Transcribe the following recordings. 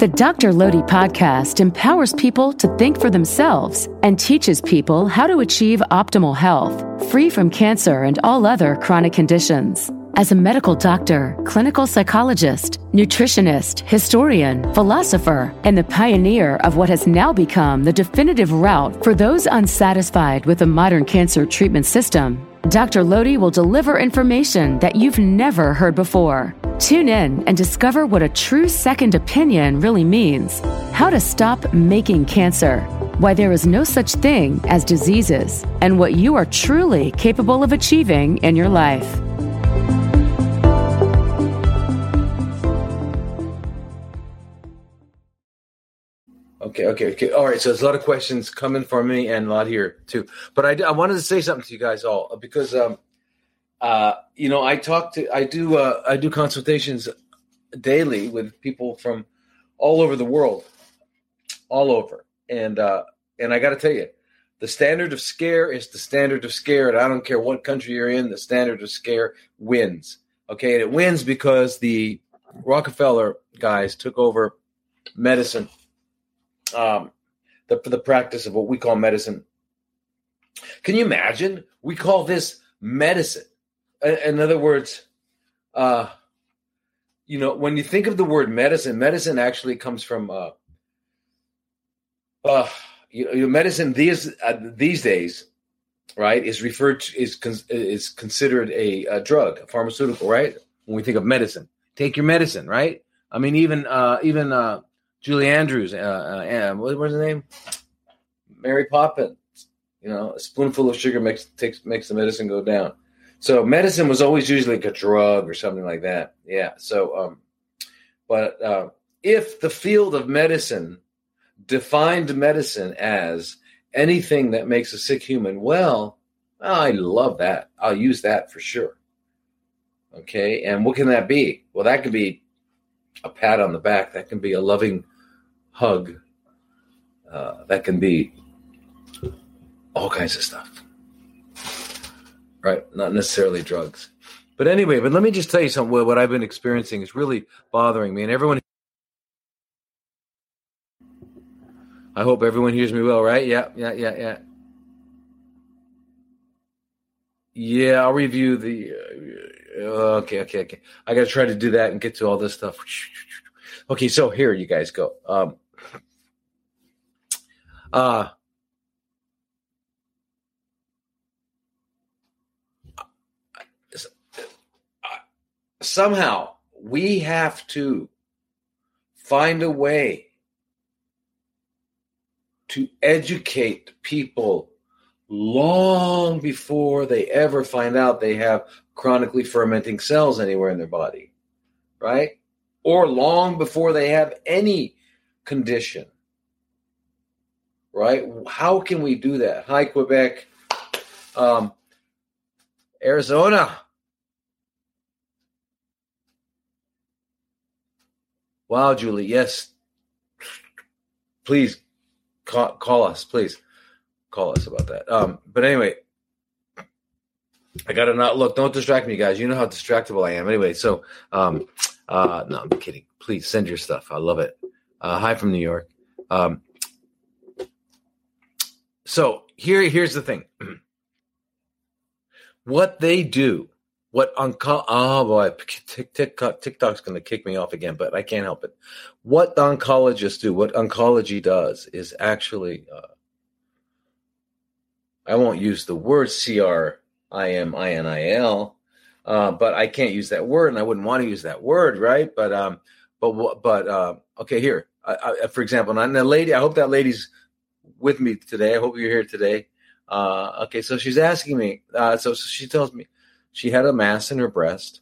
The Dr. Lodi podcast empowers people to think for themselves and teaches people how to achieve optimal health, free from cancer and all other chronic conditions. As a medical doctor, clinical psychologist, nutritionist, historian, philosopher, and the pioneer of what has now become the definitive route for those unsatisfied with the modern cancer treatment system, Dr. Lodi will deliver information that you've never heard before. Tune in and discover what a true second opinion really means, how to stop making cancer, why there is no such thing as diseases, and what you are truly capable of achieving in your life. Okay, okay, okay. All right. So there's a lot of questions coming for me and a lot here too. But I, I wanted to say something to you guys all because, um, uh, you know, I talk to, I do, uh, I do consultations daily with people from all over the world, all over. And, uh, and I got to tell you, the standard of scare is the standard of scare. And I don't care what country you're in, the standard of scare wins. Okay. And it wins because the Rockefeller guys took over medicine um, the the practice of what we call medicine. Can you imagine? We call this medicine. In other words, uh, you know, when you think of the word medicine, medicine actually comes from uh, uh, you know, medicine these uh, these days, right, is referred to is is considered a, a drug, a pharmaceutical, right? When we think of medicine, take your medicine, right? I mean, even uh, even uh, Julie Andrews, uh, uh, what was her name? Mary Poppins. You know, a spoonful of sugar makes takes makes the medicine go down. So medicine was always usually like a drug or something like that. Yeah. So, um, but uh, if the field of medicine defined medicine as anything that makes a sick human well, I love that. I'll use that for sure. Okay. And what can that be? Well, that could be a pat on the back. That can be a loving hug. Uh, that can be all kinds of stuff, right? Not necessarily drugs. But anyway, but let me just tell you something. What I've been experiencing is really bothering me, and everyone. I hope everyone hears me well, right? Yeah, yeah, yeah, yeah. Yeah, I'll review the. Uh, okay, okay, okay. I got to try to do that and get to all this stuff. Okay, so here you guys go. Um, uh, somehow we have to find a way to educate people long before they ever find out they have chronically fermenting cells anywhere in their body, right? or long before they have any condition. Right? How can we do that? Hi, Quebec. Um, Arizona. Wow, Julie. Yes. Please call, call us. Please call us about that. Um, but anyway, I got to not look. Don't distract me, guys. You know how distractible I am. Anyway, so um, uh, no, I'm kidding. Please send your stuff. I love it. Uh, hi from New York. Um, so here, here's the thing. what they do, what onco- oh boy, TikTok, TikTok's going to kick me off again, but I can't help it. What oncologists do, what oncology does, is actually. Uh, I won't use the word C R I M I N I L uh, but I can't use that word, and I wouldn't want to use that word, right? But um, but but uh, okay, here, I, I, for example, and the lady, I hope that lady's with me today. I hope you're here today. Uh, okay, so she's asking me. Uh, so, so she tells me she had a mass in her breast,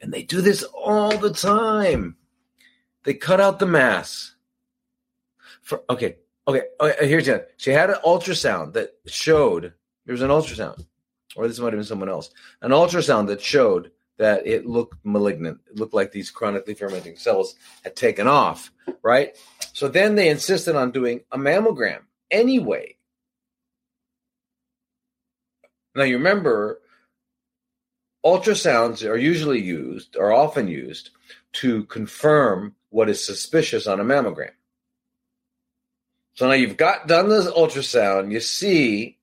and they do this all the time. They cut out the mass. For okay, okay, okay here's it. She had an ultrasound that showed there was an ultrasound or this might have been someone else, an ultrasound that showed that it looked malignant. It looked like these chronically fermenting cells had taken off, right? So then they insisted on doing a mammogram anyway. Now you remember, ultrasounds are usually used, are often used to confirm what is suspicious on a mammogram. So now you've got done the ultrasound, you see,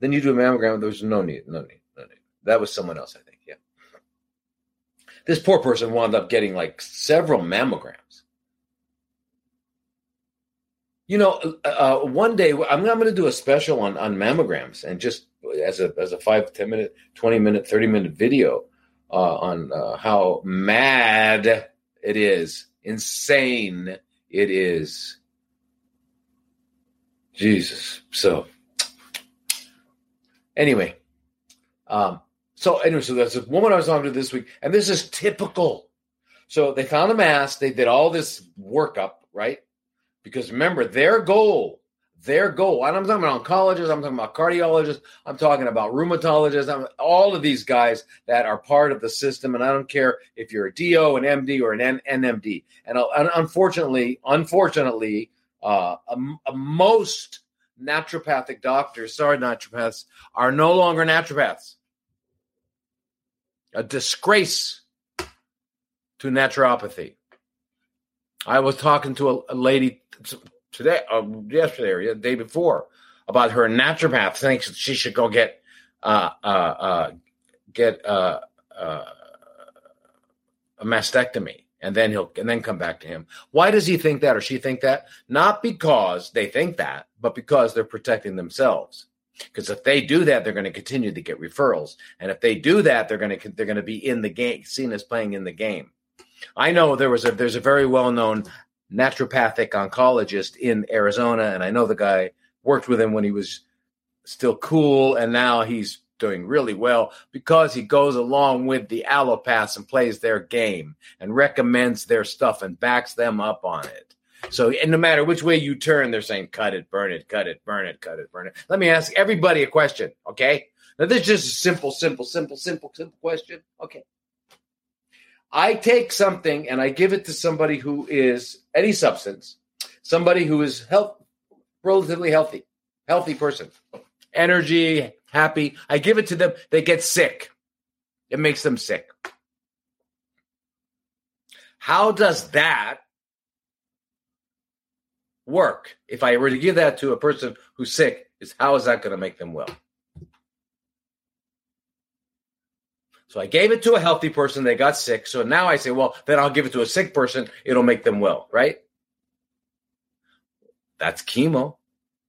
then you do a mammogram. There's no need, no need, no need. That was someone else, I think. This poor person wound up getting like several mammograms. You know, uh, uh one day I'm, I'm going to do a special on on mammograms and just as a as a five ten minute, twenty minute, thirty minute video uh, on uh, how mad it is, insane it is. Jesus. So anyway, um, so anyway, so there's a woman I was talking to this week, and this is typical. So they found a mass, they did all this workup, right? Because remember, their goal, their goal, and I'm talking about oncologists, I'm talking about cardiologists, I'm talking about rheumatologists, I'm, all of these guys that are part of the system. And I don't care if you're a DO, an MD, or an N- NMD. And, uh, and unfortunately, unfortunately, uh, a, a most naturopathic doctors, sorry, naturopaths, are no longer naturopaths. A disgrace to naturopathy. I was talking to a, a lady today, uh, yesterday, or the day before, about her naturopath thinks she should go get uh, uh, uh get uh, uh, a mastectomy and then he'll and then come back to him. Why does he think that or she think that? Not because they think that, but because they're protecting themselves. Because if they do that, they're going to continue to get referrals, and if they do that, they're going to they're going to be in the game, seen as playing in the game. I know there was a there's a very well known naturopathic oncologist in Arizona, and I know the guy worked with him when he was still cool, and now he's doing really well because he goes along with the allopaths and plays their game and recommends their stuff and backs them up on it. So, and no matter which way you turn, they're saying, cut it, burn it, cut it, burn it, cut it, burn it. Let me ask everybody a question, okay? Now, this is just a simple, simple, simple, simple, simple question. Okay. I take something and I give it to somebody who is any substance, somebody who is health, relatively healthy, healthy person, energy, happy. I give it to them. They get sick. It makes them sick. How does that work? If I were to give that to a person who's sick, is how is that going to make them well? So I gave it to a healthy person. They got sick. So now I say, well, then I'll give it to a sick person. It'll make them well, right? That's chemo.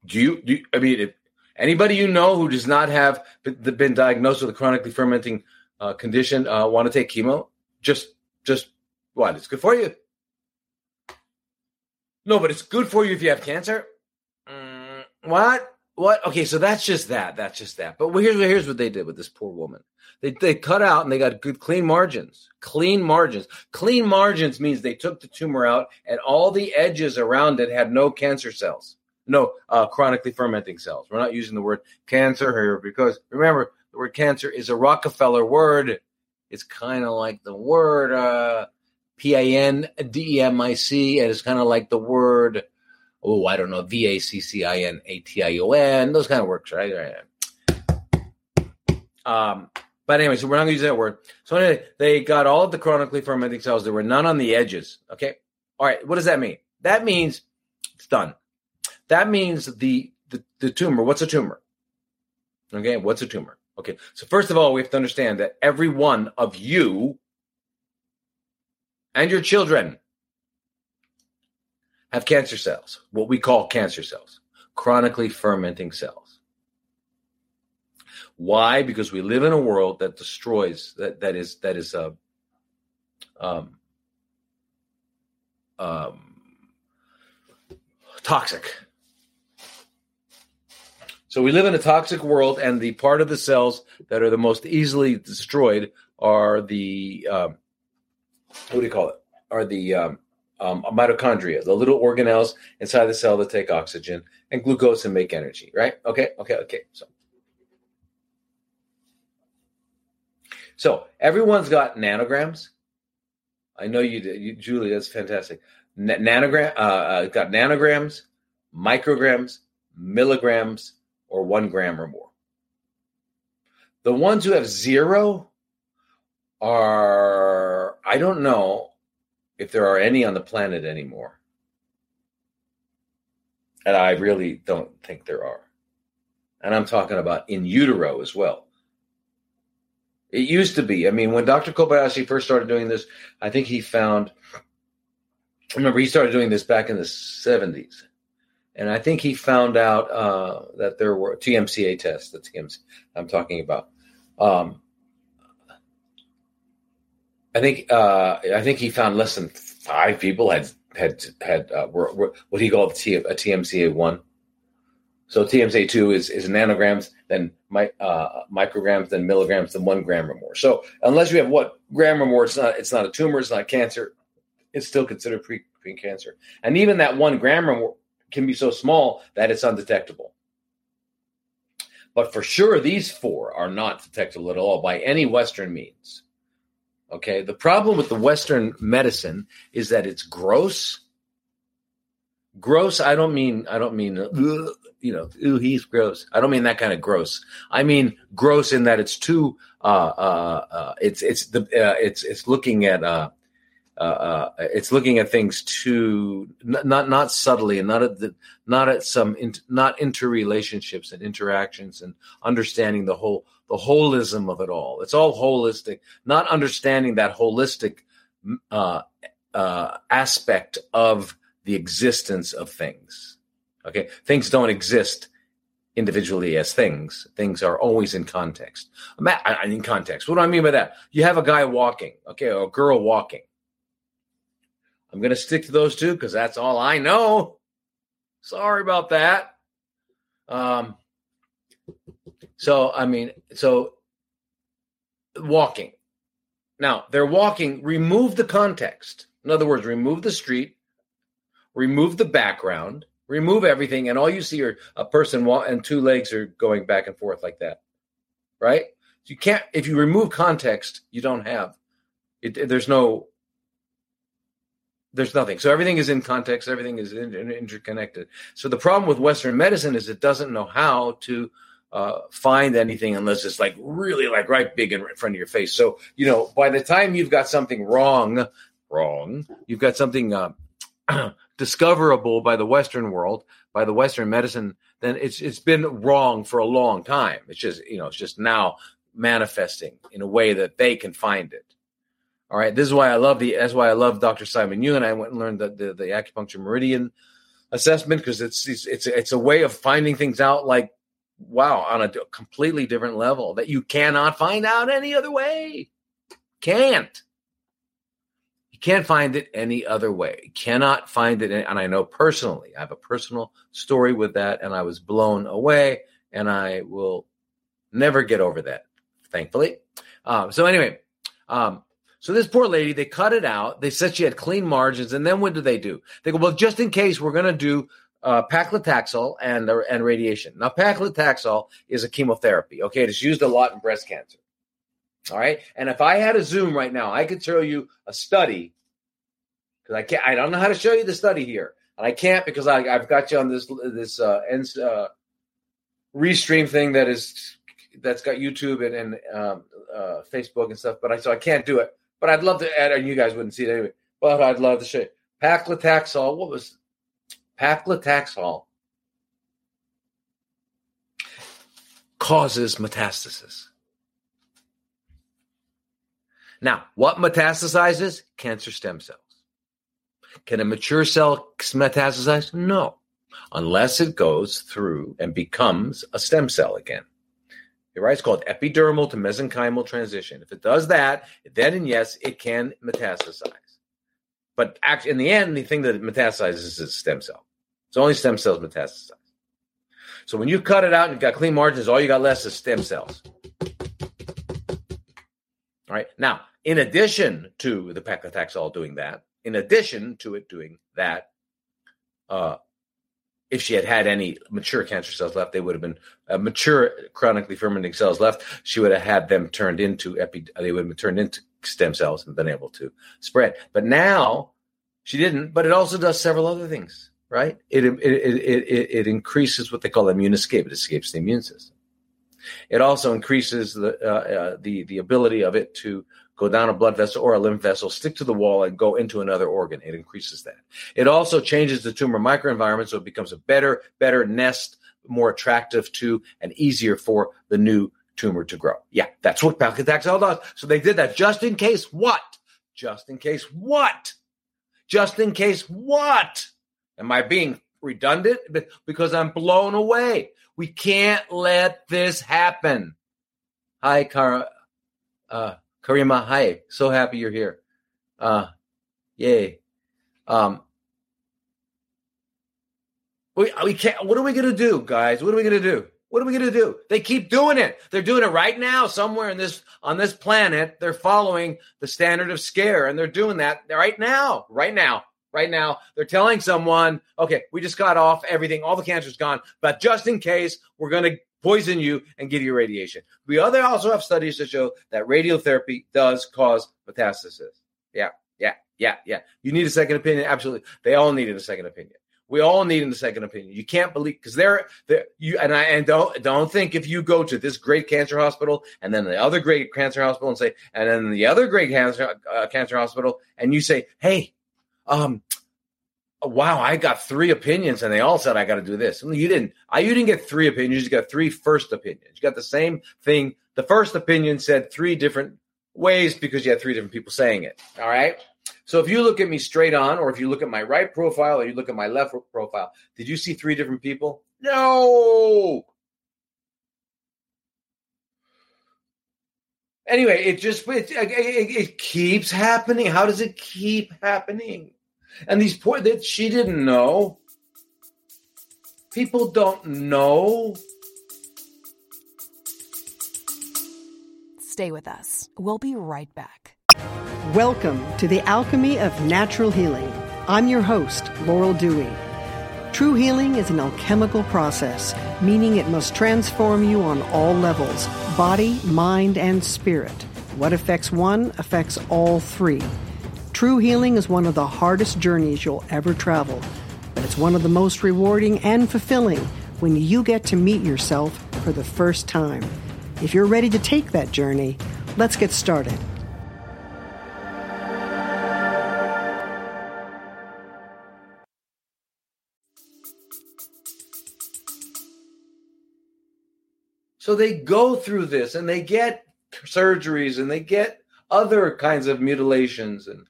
Do you, do you I mean, if anybody you know who does not have been diagnosed with a chronically fermenting uh, condition uh, want to take chemo? Just, just what? It's good for you. No, but it's good for you if you have cancer. Mm, what? What? Okay, so that's just that. That's just that. But here's here's what they did with this poor woman. They they cut out and they got good clean margins. Clean margins. Clean margins means they took the tumor out and all the edges around it had no cancer cells, no uh, chronically fermenting cells. We're not using the word cancer here because remember the word cancer is a Rockefeller word. It's kind of like the word uh, P A N D E M I C, and it's kind of like the word oh, I don't know, V A C C I N A T I O N, those kind of works, right? Um, but anyway, so we're not going to use that word. So anyway, they got all of the chronically fermenting cells. There were none on the edges. Okay. All right. What does that mean? That means it's done. That means the, the, the tumor. What's a tumor? Okay. What's a tumor? Okay. So first of all, we have to understand that every one of you and your children have cancer cells, what we call cancer cells, chronically fermenting cells. Why? Because we live in a world that destroys that that is that is uh, um, um, toxic. So we live in a toxic world, and the part of the cells that are the most easily destroyed are the um, what do you call it? Are the um, um, mitochondria, the little organelles inside the cell that take oxygen and glucose and make energy, right? Okay, okay, okay. So, so everyone's got nanograms. I know you you, Julie. That's fantastic. N- nanogram, uh, uh, got nanograms, micrograms, milligrams, or one gram or more. The ones who have zero are, I don't know, if there are any on the planet anymore. And I really don't think there are. And I'm talking about in utero as well. It used to be. I mean, when Dr. Kobayashi first started doing this, I think he found, remember, he started doing this back in the 70s. And I think he found out uh, that there were TMCA tests, the TMC I'm talking about. Um, I think uh, I think he found less than five people had had had uh, were, were what he called a TMCA one. So TMCA two is is nanograms, then my, uh, micrograms, then milligrams, then one gram or more. So unless you have what gram or more, it's not it's not a tumor, it's not cancer. It's still considered pre cancer, and even that one gram or more can be so small that it's undetectable. But for sure, these four are not detectable at all by any Western means. Okay. The problem with the Western medicine is that it's gross. Gross. I don't mean, I don't mean, you know, ooh, he's gross. I don't mean that kind of gross. I mean gross in that it's too, uh, uh, uh it's, it's the, uh, it's, it's looking at, uh, uh, uh, it's looking at things too not not subtly and not at the not at some in, not interrelationships and interactions and understanding the whole the holism of it all. It's all holistic, not understanding that holistic uh, uh, aspect of the existence of things. Okay, things don't exist individually as things. Things are always in context. I In context, what do I mean by that? You have a guy walking, okay, or a girl walking I'm going to stick to those two because that's all I know. Sorry about that. Um, so, I mean, so walking. Now, they're walking, remove the context. In other words, remove the street, remove the background, remove everything, and all you see are a person walk, and two legs are going back and forth like that. Right? You can't, if you remove context, you don't have, it, there's no there's nothing. So everything is in context. Everything is in, in, interconnected. So the problem with Western medicine is it doesn't know how to uh, find anything unless it's like really like right big in front of your face. So you know, by the time you've got something wrong, wrong, you've got something uh, discoverable by the Western world, by the Western medicine, then it's it's been wrong for a long time. It's just you know, it's just now manifesting in a way that they can find it. All right, this is why I love the. That's why I love Dr. Simon and I went and learned the the, the acupuncture meridian assessment because it's, it's it's it's a way of finding things out like wow on a completely different level that you cannot find out any other way. Can't. You can't find it any other way. cannot find it, and I know personally. I have a personal story with that, and I was blown away, and I will never get over that. Thankfully. Um, so anyway, um, so this poor lady, they cut it out. They said she had clean margins, and then what do they do? They go, well, just in case, we're going to do uh, paclitaxel and uh, and radiation. Now, paclitaxel is a chemotherapy. Okay, it's used a lot in breast cancer. All right, and if I had a Zoom right now, I could show you a study because I can't. I don't know how to show you the study here, and I can't because I, have got you on this this uh, uh, restream thing that is that's got YouTube and, and um, uh, Facebook and stuff. But I so I can't do it. But I'd love to add, and you guys wouldn't see it anyway. But I'd love to show you. Paclitaxel. What was paclitaxel? Causes metastasis. Now, what metastasizes? Cancer stem cells. Can a mature cell metastasize? No, unless it goes through and becomes a stem cell again. Right? It's called epidermal to mesenchymal transition. If it does that, then and yes, it can metastasize. But actually, in the end, the thing that metastasizes is stem cell. It's only stem cells metastasize. So when you cut it out and you've got clean margins, all you got left is stem cells. All right. Now, in addition to the paclitaxel doing that, in addition to it doing that, uh, if she had had any mature cancer cells left, they would have been uh, mature chronically fermenting cells left. She would have had them turned into epi. They would have been turned into stem cells and been able to spread. But now she didn't. But it also does several other things, right? It it it it, it increases what they call immune escape. It escapes the immune system. It also increases the uh, uh, the the ability of it to go down a blood vessel or a lymph vessel, stick to the wall, and go into another organ. It increases that. It also changes the tumor microenvironment so it becomes a better, better nest, more attractive to, and easier for the new tumor to grow. Yeah, that's what paclitaxel does. So they did that just in case what? Just in case what? Just in case what? Am I being redundant? Because I'm blown away. We can't let this happen. Hi, Kara, uh, Karima. Hi, so happy you're here. Uh, yay. Um, we, we can't. What are we gonna do, guys? What are we gonna do? What are we going to do? They keep doing it. They're doing it right now somewhere in this on this planet. They're following the standard of scare and they're doing that right now. Right now. Right now. They're telling someone, "Okay, we just got off everything. All the cancer's gone, but just in case, we're going to poison you and give you radiation." We other also have studies to show that radiotherapy does cause metastasis. Yeah. Yeah. Yeah. Yeah. You need a second opinion absolutely. They all needed a second opinion. We all need a second opinion. You can't believe because they're, they're you and I and don't don't think if you go to this great cancer hospital and then the other great cancer hospital and say and then the other great cancer uh, cancer hospital and you say, hey, um, wow, I got three opinions and they all said I got to do this. You didn't. I you didn't get three opinions. You got three first opinions. You got the same thing. The first opinion said three different ways because you had three different people saying it. All right. So if you look at me straight on, or if you look at my right profile, or you look at my left profile, did you see three different people? No. Anyway, it just it, it, it keeps happening. How does it keep happening? And these poor that she didn't know. People don't know. Stay with us. We'll be right back. Welcome to the Alchemy of Natural Healing. I'm your host, Laurel Dewey. True healing is an alchemical process, meaning it must transform you on all levels body, mind, and spirit. What affects one affects all three. True healing is one of the hardest journeys you'll ever travel, but it's one of the most rewarding and fulfilling when you get to meet yourself for the first time. If you're ready to take that journey, let's get started. So they go through this and they get surgeries and they get other kinds of mutilations and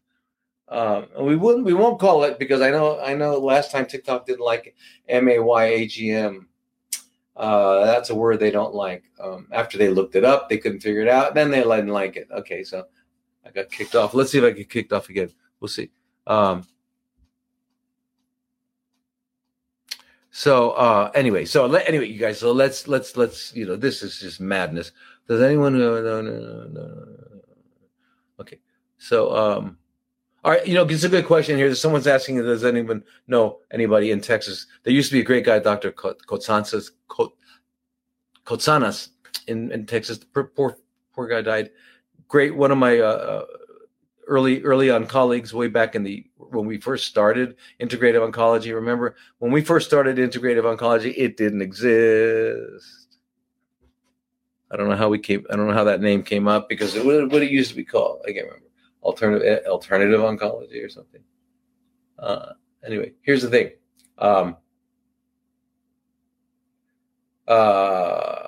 um, we wouldn't we won't call it because I know I know last time TikTok didn't like M A Y A G M. Uh, that's a word they don't like. Um, after they looked it up, they couldn't figure it out. Then they didn't like it. Okay, so I got kicked off. Let's see if I get kicked off again. We'll see. Um, So uh anyway, so let, anyway, you guys. So let's let's let's you know this is just madness. Does anyone know? No, no, no, no. Okay, so um, all right. You know, it's a good question here. Someone's asking, does anyone know anybody in Texas? There used to be a great guy, Doctor Kotsanas Kotsanas in in Texas. Poor poor, poor guy died. Great, one of my uh, uh early early on colleagues way back in the when we first started integrative oncology remember when we first started integrative oncology it didn't exist i don't know how we came i don't know how that name came up because it what it used to be called i can't remember alternative eh, alternative oncology or something uh, anyway here's the thing um, uh,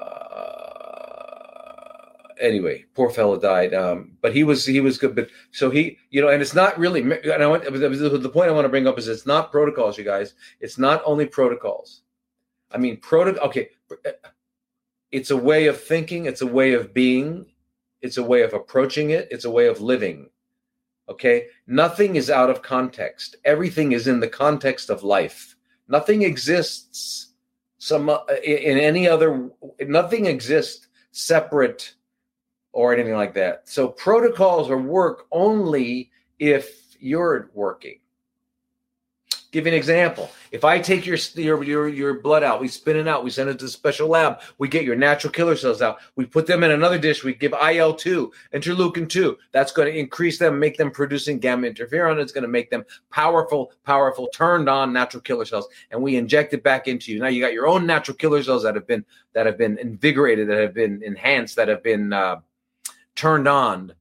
anyway, poor fellow died. Um, but he was he was good. But so he, you know, and it's not really. And I want the point I want to bring up is it's not protocols, you guys. It's not only protocols. I mean, protocol. Okay, it's a way of thinking. It's a way of being. It's a way of approaching it. It's a way of living. Okay, nothing is out of context. Everything is in the context of life. Nothing exists some uh, in any other. Nothing exists separate or anything like that. So protocols are work only if you're working. Give you an example. If I take your, your your your blood out, we spin it out, we send it to a special lab, we get your natural killer cells out, we put them in another dish, we give IL two, interleukin two. That's going to increase them, make them producing gamma interferon. It's going to make them powerful, powerful, turned on natural killer cells, and we inject it back into you. Now you got your own natural killer cells that have been that have been invigorated, that have been enhanced, that have been uh, turned on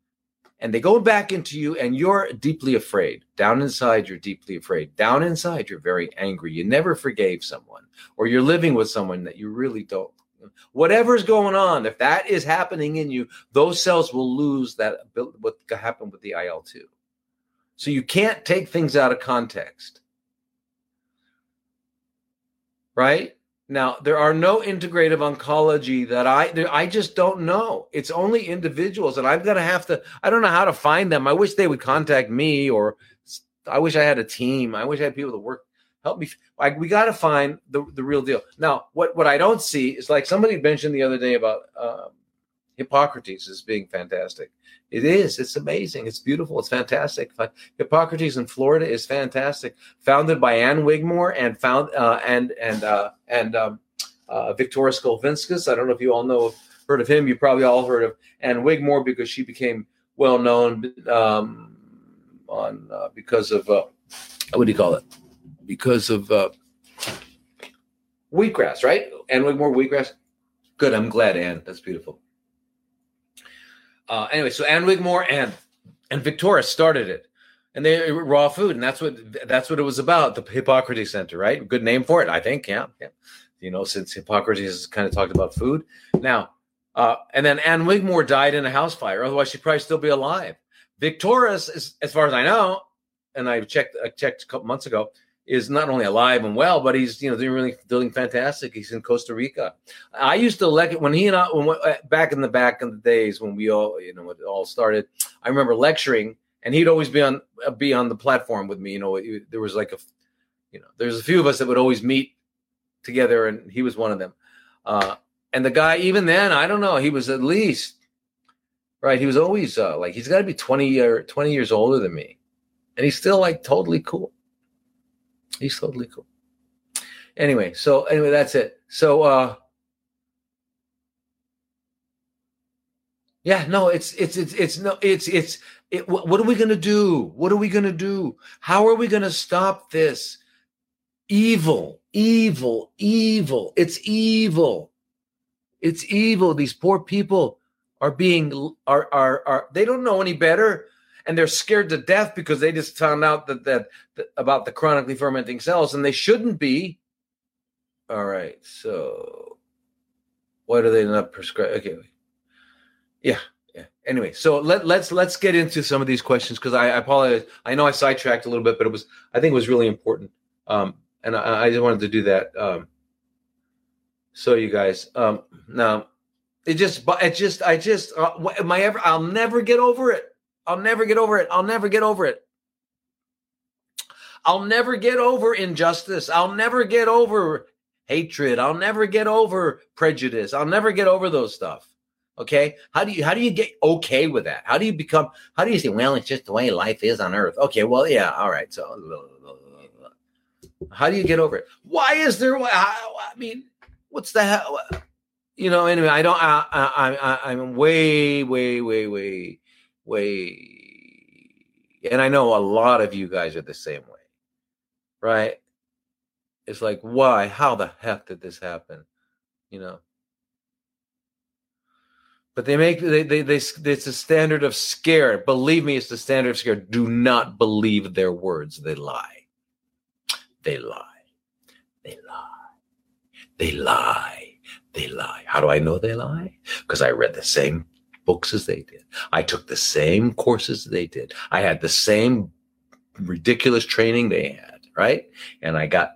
and they go back into you and you're deeply afraid. Down inside you're deeply afraid. Down inside you're very angry. You never forgave someone or you're living with someone that you really don't. Whatever's going on if that is happening in you those cells will lose that what happened with the il-2 so you can't take things out of context. Right now, there are no integrative oncology that I I just don't know. It's only individuals, and I'm gonna have to. I don't know how to find them. I wish they would contact me, or I wish I had a team. I wish I had people to work help me. Like we got to find the the real deal. Now, what what I don't see is like somebody mentioned the other day about um, Hippocrates is being fantastic. It is. It's amazing. It's beautiful. It's fantastic. Hippocrates in Florida is fantastic. Founded by Ann Wigmore and found uh, and and uh, and um, uh, Viktoras Kulvinskas. I don't know if you all know heard of him. You probably all heard of Ann Wigmore because she became well known um, on uh, because of uh, what do you call it? Because of uh, wheatgrass, right? Ann Wigmore wheatgrass. Good. I'm glad, Ann. That's beautiful. Uh, anyway, so Ann Wigmore and and Viktoras started it, and they raw food, and that's what that's what it was about. The Hippocrates Center, right? Good name for it, I think. Yeah, yeah. You know, since Hippocrates has kind of talked about food. Now, uh, and then Ann Wigmore died in a house fire. Otherwise, she'd probably still be alive. Viktoras, as, as far as I know, and I checked I checked a couple months ago, is not only alive and well, but he's you know doing really doing fantastic. He's in Costa Rica. I used to lecture when he and I when uh, back in the back in the days when we all you know it all started. I remember lecturing, and he'd always be on uh, be on the platform with me. You know, there was like a you know there's a few of us that would always meet together, and he was one of them. Uh, and the guy, even then, I don't know, he was at least right. He was always uh, like he's got to be twenty or twenty years older than me, and he's still like totally cool He's totally cool. Anyway, so anyway, that's it. So uh yeah, no, it's it's it's it's no it's it's it, what, are we to do? What are we to do? How are we to stop this? Evil, evil, evil. It's evil. It's evil. These poor people are being are are are they don't know any better and they're scared to death because they just found out that, that, that about the chronically fermenting cells and they shouldn't be. All right so why do they not prescribe? Okay yeah yeah. Anyway so let, let's let's get into some of these questions because I, I apologize. I know i sidetracked a little bit but it was i think it was really important um and i, I just wanted to do that um so you guys um now it just but it just i just uh, am i ever i'll never get over it I'll never get over it. I'll never get over it. I'll never get over injustice. I'll never get over hatred. I'll never get over prejudice. I'll never get over those stuff. Okay? How do you how do you get okay with that? How do you become how do you say, well, it's just the way life is on earth? Okay, well, yeah, all right. So how do you get over it? Why is there I mean, what's the hell? You know, anyway, I don't I I, I I'm way, way, way, way way and i know a lot of you guys are the same way right? It's like why? How the heck did this happen? You know? But they make they, they they it's a standard of scare. Believe me it's the standard of scare. Do not believe their words. They lie. They lie. They lie. They lie. They lie. How do i know they lie? Because i read the same books as they did. I took the same courses they did. I had the same ridiculous training they had, right? And I got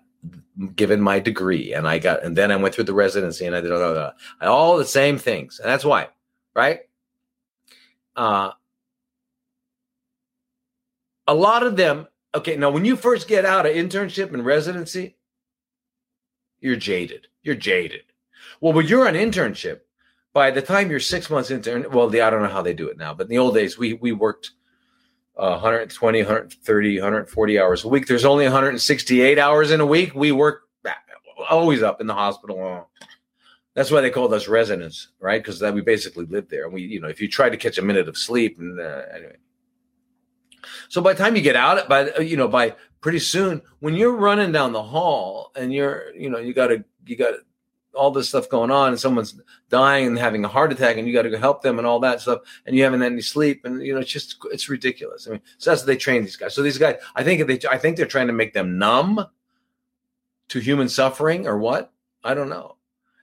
given my degree and I got, and then I went through the residency and I did all the same things. And that's why, right? Uh, a lot of them, okay, now when you first get out of internship and residency, you're jaded. You're jaded. Well, when you're on internship, by the time you're six months into well the, i don't know how they do it now but in the old days we we worked uh, 120 130 140 hours a week. There's only 168 hours in a week. We work always up in the hospital that's why they called us residents right? Because that we basically lived there. And we you know if you try to catch a minute of sleep and uh, anyway. So by the time you get out by you know by pretty soon when you're running down the hall and you're you know you got to you got all this stuff going on and someone's dying and having a heart attack and you got to go help them and all that stuff and you haven't had any sleep and you know it's just it's ridiculous. I mean, so that's what they train these guys. So these guys, I think they I think they're trying to make them numb to human suffering or what? I don't know.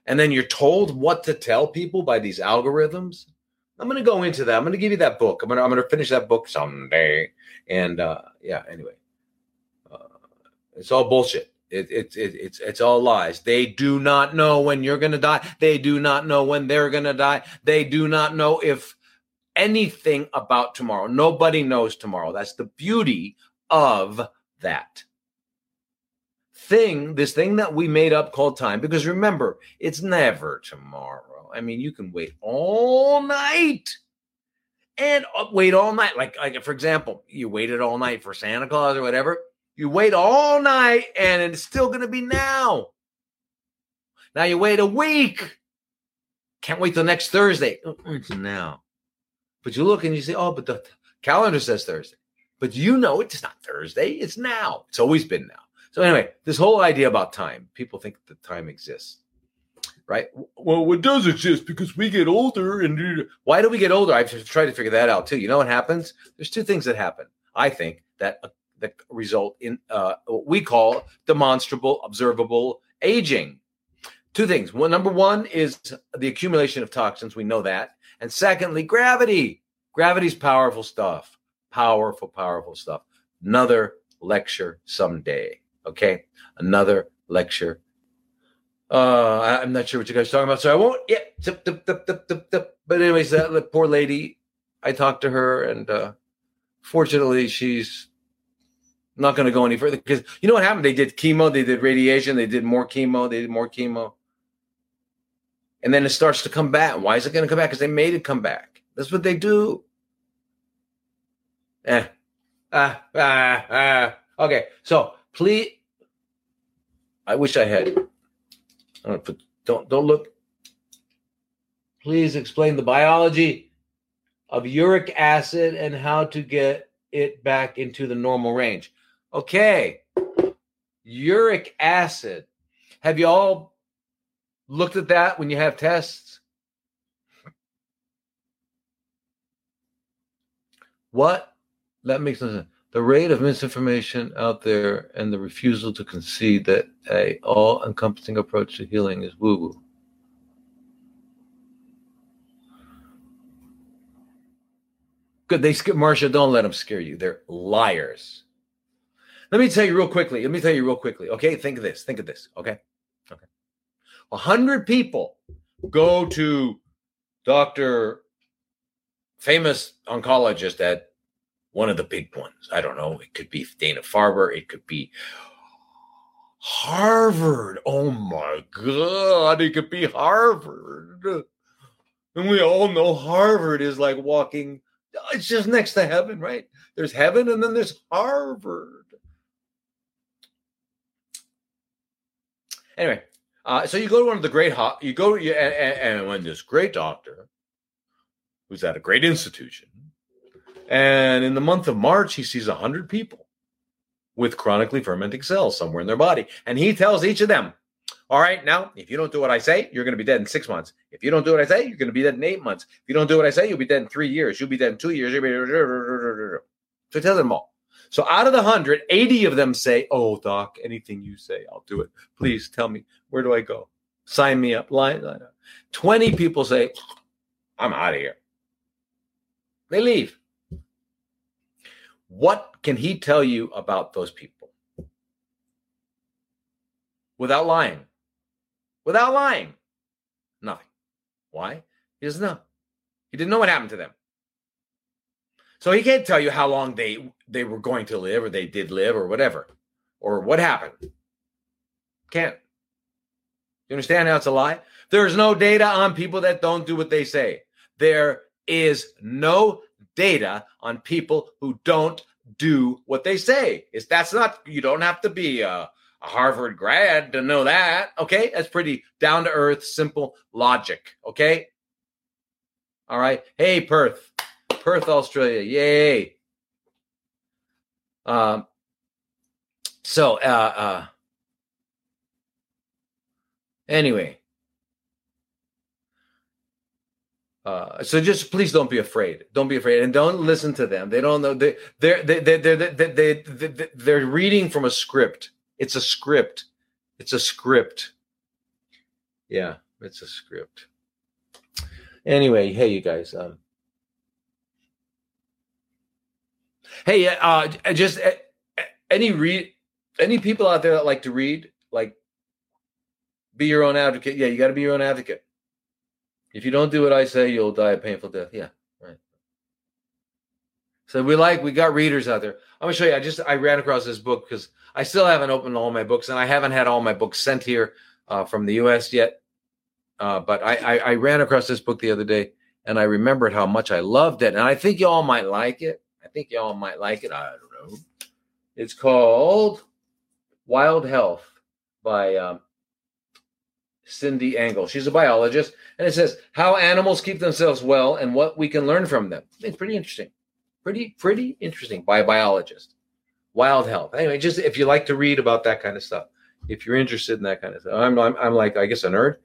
And then you're told what to tell people by these algorithms. I'm going to go into that. I'm going to give you that book. I'm going to I'm going to finish that book someday. And uh yeah, anyway. Uh, it's all bullshit. It, it, it, it's it's all lies. They do not know when you're going to die. They do not know when they're going to die. They do not know if anything about tomorrow. Nobody knows tomorrow. That's the beauty of that thing, this thing that we made up called time. Because remember, it's never tomorrow. I mean, you can wait all night and uh, wait all night. Like, like for example, you waited all night for Santa Claus or whatever you wait all night and it's still going to be now. Now you wait a week. Can't wait till next Thursday. It's now. But you look and you say, oh, but the calendar says Thursday. But you know it's not Thursday. It's now. It's always been now. So anyway, this whole idea about time, people think that time exists, right? Well, it does exist because we get older. And why do we get older? I've tried to figure that out too. You know what happens? There's two things that happen. I think that that result in uh, what we call demonstrable, observable aging. Two things. One, number one is the accumulation of toxins. We know that. And secondly, gravity. Gravity's powerful stuff. Powerful, powerful stuff. Another lecture someday. Okay. Another lecture. Uh, I, am not sure what you guys are talking about, so I won't. Yeah. But anyways, that poor lady, I talked to her, and uh, fortunately, she's I'm not going to go any further because you know what happened? They did chemo, they did radiation, they did more chemo, they did more chemo. And then it starts to come back. Why is it going to come back? Because they made it come back. That's what they do. Eh. Ah, ah, ah. Okay. So please, I wish I had. Don't, don't, don't look. Please explain the biology of uric acid and how to get it back into the normal range. Okay. Uric acid. Have you all looked at that when you have tests? What? That makes no sense. The rate of misinformation out there and the refusal to concede that a all-encompassing approach to healing is woo-woo. Good. They skip Marsha. Don't let them scare you. They're liars. Let me tell you real quickly. Let me tell you real quickly. Okay, think of this. Think of this. Okay, okay. A hundred people go to Doctor famous oncologist at one of the big ones. I don't know. It could be Dana Farber. It could be Harvard. Oh my God. It could be Harvard. And we all know Harvard is like walking, it's just next to heaven, right? There's heaven and then there's Harvard. Anyway, uh, so you go to one of the great ho- you go and, and, and when this great doctor, who's at a great institution, and in the month of March he sees hundred people with chronically fermenting cells somewhere in their body, and he tells each of them, "All right, now if you don't do what I say, you're going to be dead in six months. If you don't do what I say, you're going to be dead in eight months. If you don't do what I say, you'll be dead in three years. You'll be dead in two years." So he tells them all. So out of the 100, 80 of them say, Oh, doc, anything you say, I'll do it. Please tell me, where do I go? Sign me up. Line, line up. 20 people say, I'm out of here. They leave. What can he tell you about those people? Without lying. Without lying. Nothing. Why? He doesn't know. He didn't know what happened to them. So he can't tell you how long they they were going to live or they did live or whatever or what happened. Can't. You understand how it's a lie? There's no data on people that don't do what they say. There is no data on people who don't do what they say. Is that's not you don't have to be a, a Harvard grad to know that. Okay, that's pretty down to earth, simple logic. Okay. All right. Hey, Perth. Perth, Australia. Yay. Um, so, uh, uh, anyway. Uh, so just please don't be afraid. Don't be afraid, and don't listen to them. They don't know. They they're they they they they they they're reading from a script. It's a script. It's a script. Yeah, it's a script. Anyway, hey you guys. Um, hey, uh, just uh, any read any people out there that like to read, like be your own advocate. Yeah, you got to be your own advocate. If you don't do what I say, you'll die a painful death. Yeah, right. So we like we got readers out there. I'm gonna show you. I just I ran across this book because I still haven't opened all my books, and I haven't had all my books sent here uh, from the U.S. yet. Uh, but I, I I ran across this book the other day, and I remembered how much I loved it, and I think y'all might like it. I think y'all might like it. I don't know. It's called Wild Health by um, Cindy Engel. She's a biologist, and it says how animals keep themselves well and what we can learn from them. It's pretty interesting, pretty pretty interesting by a biologist. Wild Health. Anyway, just if you like to read about that kind of stuff, if you're interested in that kind of stuff, I'm I'm, I'm like I guess a nerd.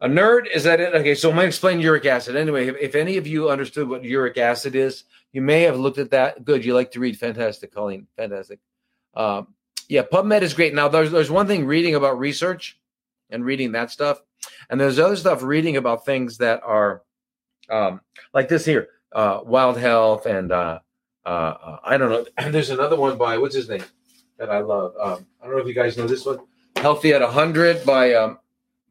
A nerd is that it? Okay, so I'm gonna explain uric acid. Anyway, if, if any of you understood what uric acid is, you may have looked at that. Good, you like to read. Fantastic, Colleen. Fantastic. Um, yeah, PubMed is great. Now, there's there's one thing reading about research and reading that stuff, and there's other stuff reading about things that are um, like this here, uh, Wild Health, and uh, uh, uh I don't know. And there's another one by what's his name that I love. Um, I don't know if you guys know this one, Healthy at hundred by um,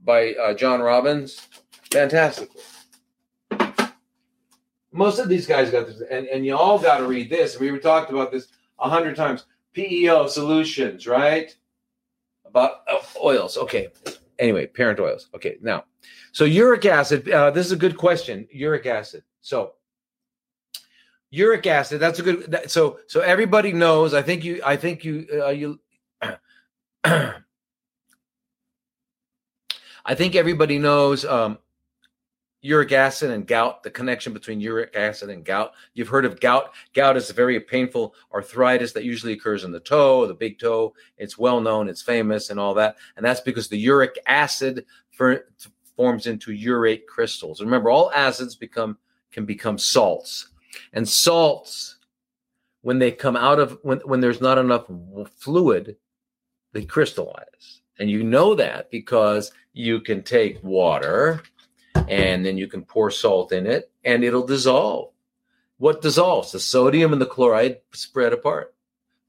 by uh, John Robbins. Fantastic. Most of these guys got this, and, and you all got to read this. We were talked about this a hundred times. PEO solutions, right? About uh, oils. Okay. Anyway, parent oils. Okay. Now, so uric acid. Uh, this is a good question. Uric acid. So, uric acid. That's a good. That, so, so everybody knows. I think you. I think you. Uh, you. I think everybody knows um, uric acid and gout, the connection between uric acid and gout. You've heard of gout. Gout is a very painful arthritis that usually occurs in the toe, the big toe. It's well known, it's famous, and all that. And that's because the uric acid for, forms into urate crystals. Remember, all acids become can become salts, and salts, when they come out of when when there's not enough fluid, they crystallize. And you know that because you can take water and then you can pour salt in it and it'll dissolve. What dissolves? The sodium and the chloride spread apart.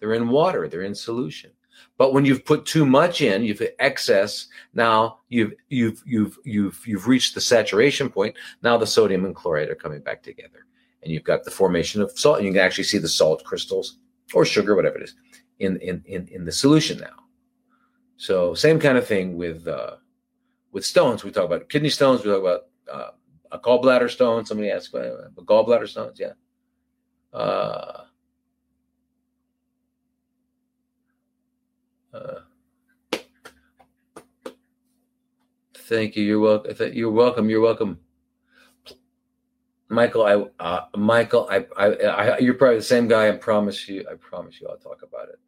They're in water, they're in solution. But when you've put too much in, you've excess. Now you've you've you've you've you've reached the saturation point. Now the sodium and chloride are coming back together, and you've got the formation of salt. And you can actually see the salt crystals or sugar, whatever it is, in in in, in the solution now. So same kind of thing with uh, with stones, we talk about kidney stones, we talk about uh, a gallbladder stone. Somebody asked about uh, gallbladder stones. Yeah. Uh, uh, thank you. You're welcome. You're welcome. You're welcome. Michael, I, uh, Michael, I, I, I, you're probably the same guy. I promise you. I promise you, I'll talk about it.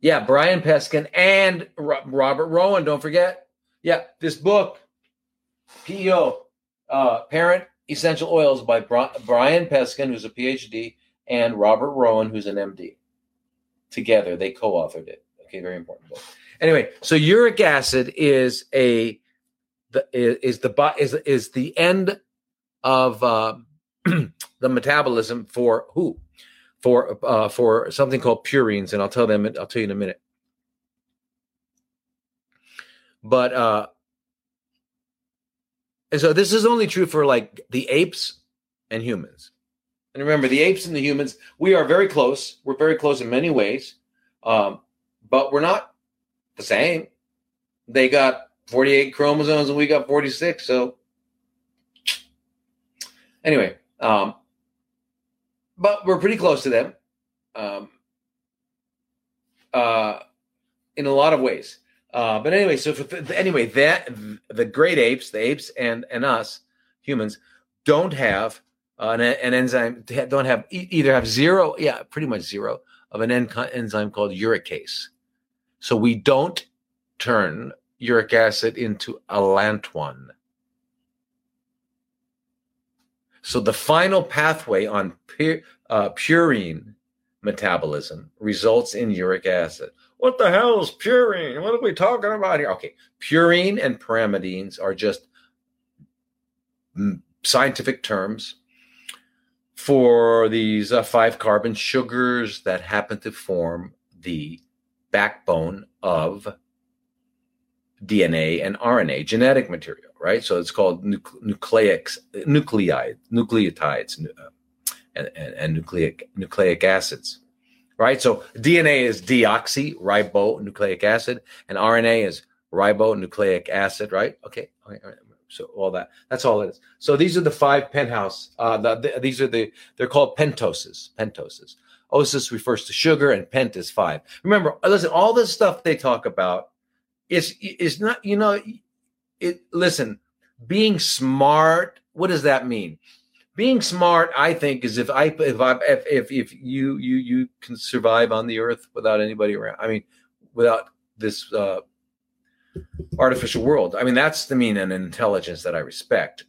Yeah, Brian Peskin and Robert Rowan. Don't forget. Yeah, this book, PEO, uh, Parent Essential Oils by Brian Peskin, who's a PhD, and Robert Rowan, who's an MD. Together, they co-authored it. Okay, very important book. Anyway, so uric acid is a the, is the is is the end of uh, the metabolism for who for uh, for something called purines, and I'll tell them. I'll tell you in a minute. But uh and so this is only true for like the apes and humans. And remember, the apes and the humans, we are very close. We're very close in many ways, um, but we're not the same. They got 48 chromosomes and we got 46. So, anyway, um, but we're pretty close to them um, uh, in a lot of ways. Uh, but anyway, so for anyway, that the great apes, the apes and and us humans don't have an, an, enzyme. Don't have either have zero, yeah, pretty much zero of an en- enzyme called uricase. So we don't turn uric acid into allantoin. So the final pathway on pu- uh, purine metabolism results in uric acid. What the hell is purine? What are we talking about here? Okay, purine and pyrimidines are just scientific terms for these uh, five carbon sugars that happen to form the backbone of DNA and RNA genetic material, right? So it's called nucleic nucleide nucleotides uh, and, and, and nucleic nucleic acids, right? So DNA is deoxyribonucleic acid, and RNA is ribonucleic acid, right? Okay, okay, all right. So all that that's all it is. So these are the five penthouse. Uh, the, the, these are the they're called pentoses. Pentoses. Osis refers to sugar, and pent is five. Remember, listen, all this stuff they talk about is is not you know it. Listen, being smart. What does that mean? Being smart, I think, is if I if I if if, if you you you can survive on the earth without anybody around. I mean, without this uh, artificial world. I mean, that's the mean and intelligence that I respect.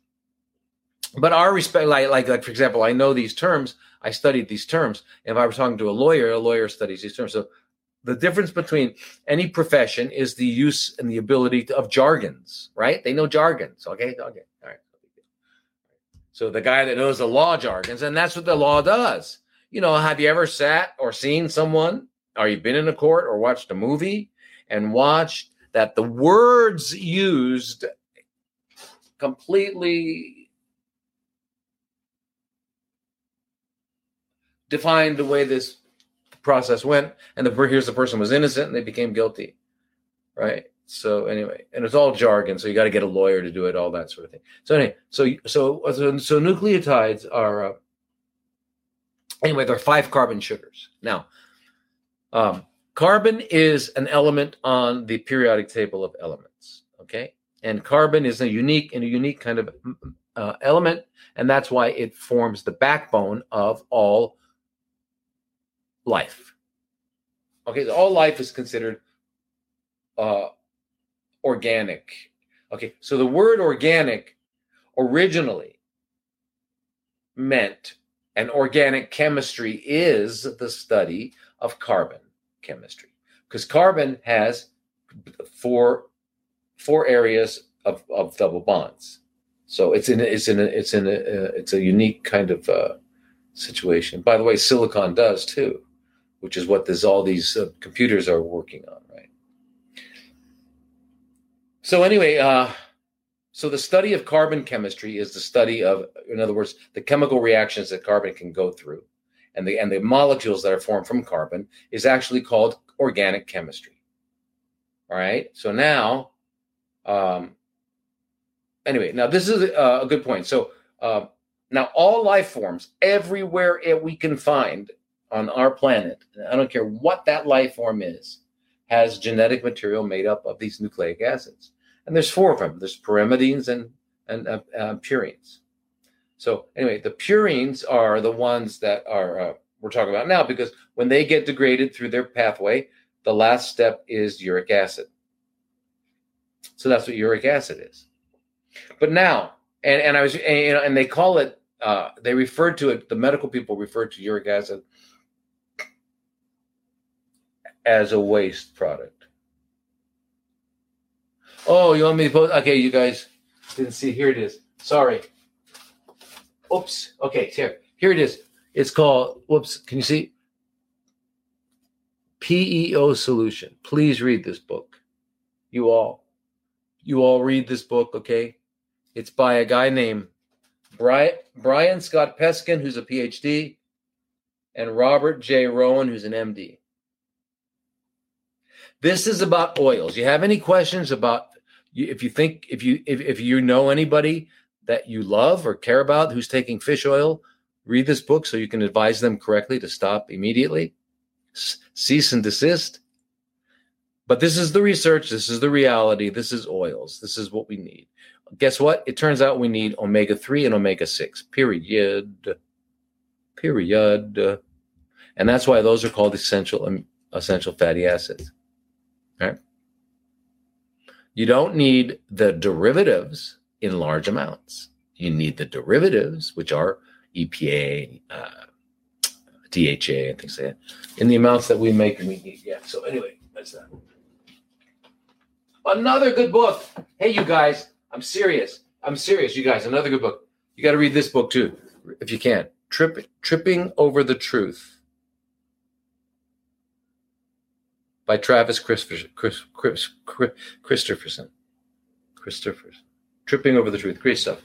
But our respect, like, like, like, for example, I know these terms. I studied these terms. If I were talking to a lawyer, a lawyer studies these terms. So the difference between any profession is the use and the ability to, of jargons, right? They know jargons. Okay. Okay. All right. So the guy that knows the law jargons, and that's what the law does. You know, have you ever sat or seen someone, or you've been in a court or watched a movie and watched that the words used completely defined the way this process went and the here's the person was innocent and they became guilty right so anyway and it's all jargon so you got to get a lawyer to do it all that sort of thing so anyway so so so, so nucleotides are uh, anyway they're five carbon sugars now um Carbon is an element on the periodic table of elements. Okay. And carbon is a unique and a unique kind of uh, element. And that's why it forms the backbone of all life. Okay. All life is considered uh, organic. Okay. So the word organic originally meant and organic chemistry is the study of carbon chemistry because carbon has four four areas of, of double bonds. So it's in it's in a, it's in a uh, it's a unique kind of uh, situation. By the way, silicon does too, which is what this all these uh, computers are working on, right? So anyway, uh, so the study of carbon chemistry is the study of, in other words, the chemical reactions that carbon can go through and the and the molecules that are formed from carbon is actually called organic chemistry. All right. So now, um, anyway, now this is a, a good point. So uh, now all life forms everywhere we can find on our planet, I don't care what that life form is, has genetic material made up of these nucleic acids. And there's four of them. There's pyrimidines and and uh, uh, purines. So anyway, the purines are the ones that are uh, we're talking about now because when they get degraded through their pathway, the last step is uric acid. So that's what uric acid is. But now, and, and I was, and, and they call it, uh, they refer to it, the medical people refer to uric acid as a waste product. Oh, you want me to post? Okay, you guys didn't see. Here it is. Sorry. Oops. Okay, here. Here it is. It's called, whoops, can you see? PEO Solution. Please read this book. You all. You all read this book, okay? It's by a guy named Brian, Brian Scott Peskin, who's a PhD, and Robert J. Rowan, who's an MD. This is about oils. You have any questions about if you think if you if, if you know anybody that you love or care about who's taking fish oil, read this book so you can advise them correctly to stop immediately, cease and desist. But this is the research, this is the reality, this is oils, this is what we need. Guess what? It turns out we need omega 3 and omega 6, period. Period. And that's why those are called essential um, essential fatty acids. Right? You don't need the derivatives in large amounts. You need the derivatives, which are EPA, uh, DHA, and things like that, in the amounts that we make and we need. Yeah. So anyway, that's that. Another good book. Hey, you guys, I'm serious. I'm serious, you guys. Another good book. You got to read this book too, if you can. Trip, Tripping Over the Truth by Travis Christofferson. Chris, Chris, Chris, Christofferson. Christofferson. Tripping Over the Truth. Great stuff.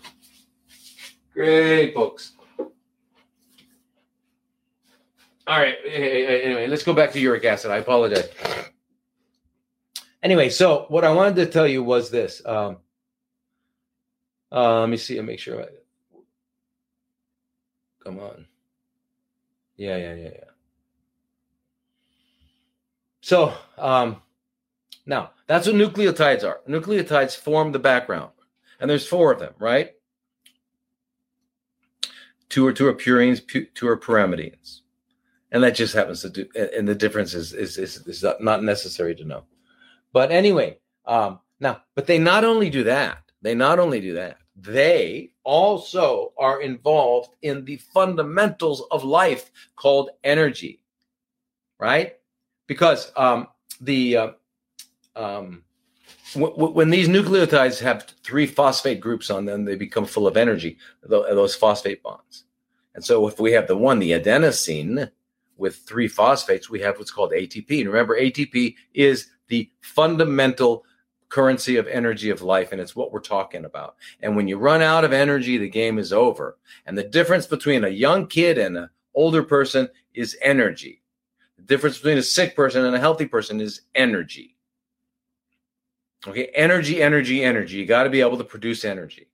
Great books. All right. Anyway, let's go back to uric acid. I apologize. Anyway, so what I wanted to tell you was this. Um, uh, let me see and make sure. I, come on. Yeah, yeah, yeah, yeah. So um, now that's what nucleotides are. Nucleotides form the background, and there's four of them, right? Two are two are purines, two are pyrimidines, and that just happens to do. And the difference is is is, is not necessary to know. But anyway, um, now, but they not only do that. They not only do that. They also are involved in the fundamentals of life called energy, right? Because um, the uh, um, w- w- when these nucleotides have three phosphate groups on them, they become full of energy. those phosphate bonds, and so if we have the one, the adenosine, with three phosphates, we have what's called ATP. And remember, ATP is the fundamental currency of energy of life and it's what we're talking about and when you run out of energy the game is over and the difference between a young kid and an older person is energy the difference between a sick person and a healthy person is energy okay energy energy energy you got to be able to produce energy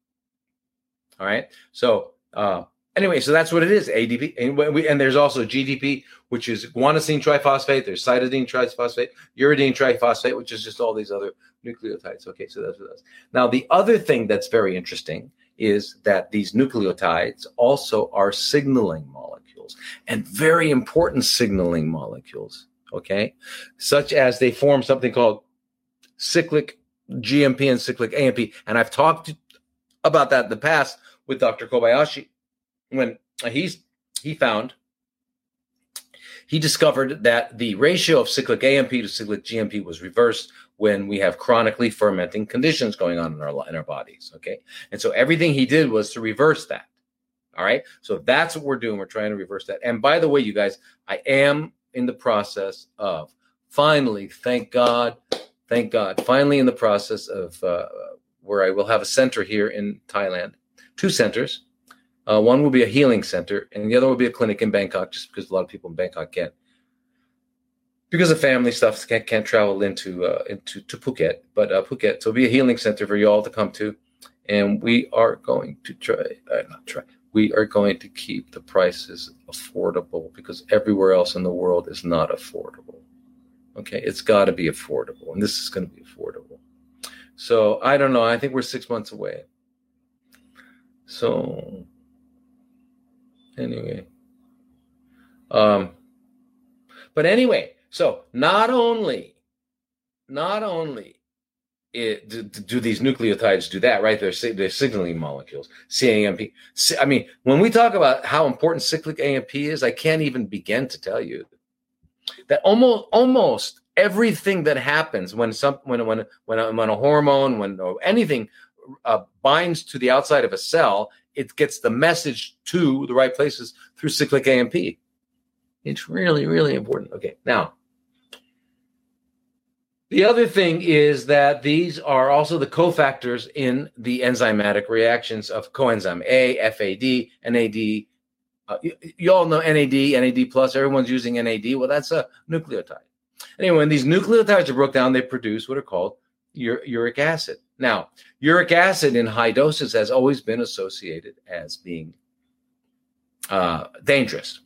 all right so uh, Anyway, so that's what it is, ADP. And, we, and there's also GDP, which is guanosine triphosphate. There's cytidine triphosphate, uridine triphosphate, which is just all these other nucleotides. Okay, so that's what that's. Now, the other thing that's very interesting is that these nucleotides also are signaling molecules and very important signaling molecules. Okay, such as they form something called cyclic GMP and cyclic AMP. And I've talked about that in the past with Dr. Kobayashi when he's he found he discovered that the ratio of cyclic AMP to cyclic GMP was reversed when we have chronically fermenting conditions going on in our in our bodies. Okay, and so everything he did was to reverse that. All right, so that's what we're doing. We're trying to reverse that. And by the way, you guys, I am in the process of finally, thank God, thank God, finally in the process of uh, where I will have a center here in Thailand, two centers uh, one will be a healing center, and the other will be a clinic in Bangkok, just because a lot of people in Bangkok can't, because of family stuff, can't, can't travel into uh, into to Phuket. But uh, Phuket, so it'll be a healing center for you all to come to, and we are going to try, uh, not try, we are going to keep the prices affordable because everywhere else in the world is not affordable. Okay, it's got to be affordable, and this is going to be affordable. So I don't know. I think we're six months away. So anyway. Um, but anyway, so not only, not only it, do, do, these nucleotides do that, right? They're, they're signaling molecules, CAMP. I mean, when we talk about how important cyclic AMP is, I can't even begin to tell you that almost almost everything that happens when some when when when a, when a hormone when anything uh, binds to the outside of a cell it gets the message to the right places through cyclic AMP. It's really, really important. Okay, now the other thing is that these are also the cofactors in the enzymatic reactions of coenzyme A, FAD, NAD. Uh, you, you, all know NAD, NAD plus. Everyone's using NAD. Well, that's a nucleotide. Anyway, when these nucleotides are broken down, they produce what are called uric acid. Now, uric acid in high doses has always been associated as being uh, dangerous.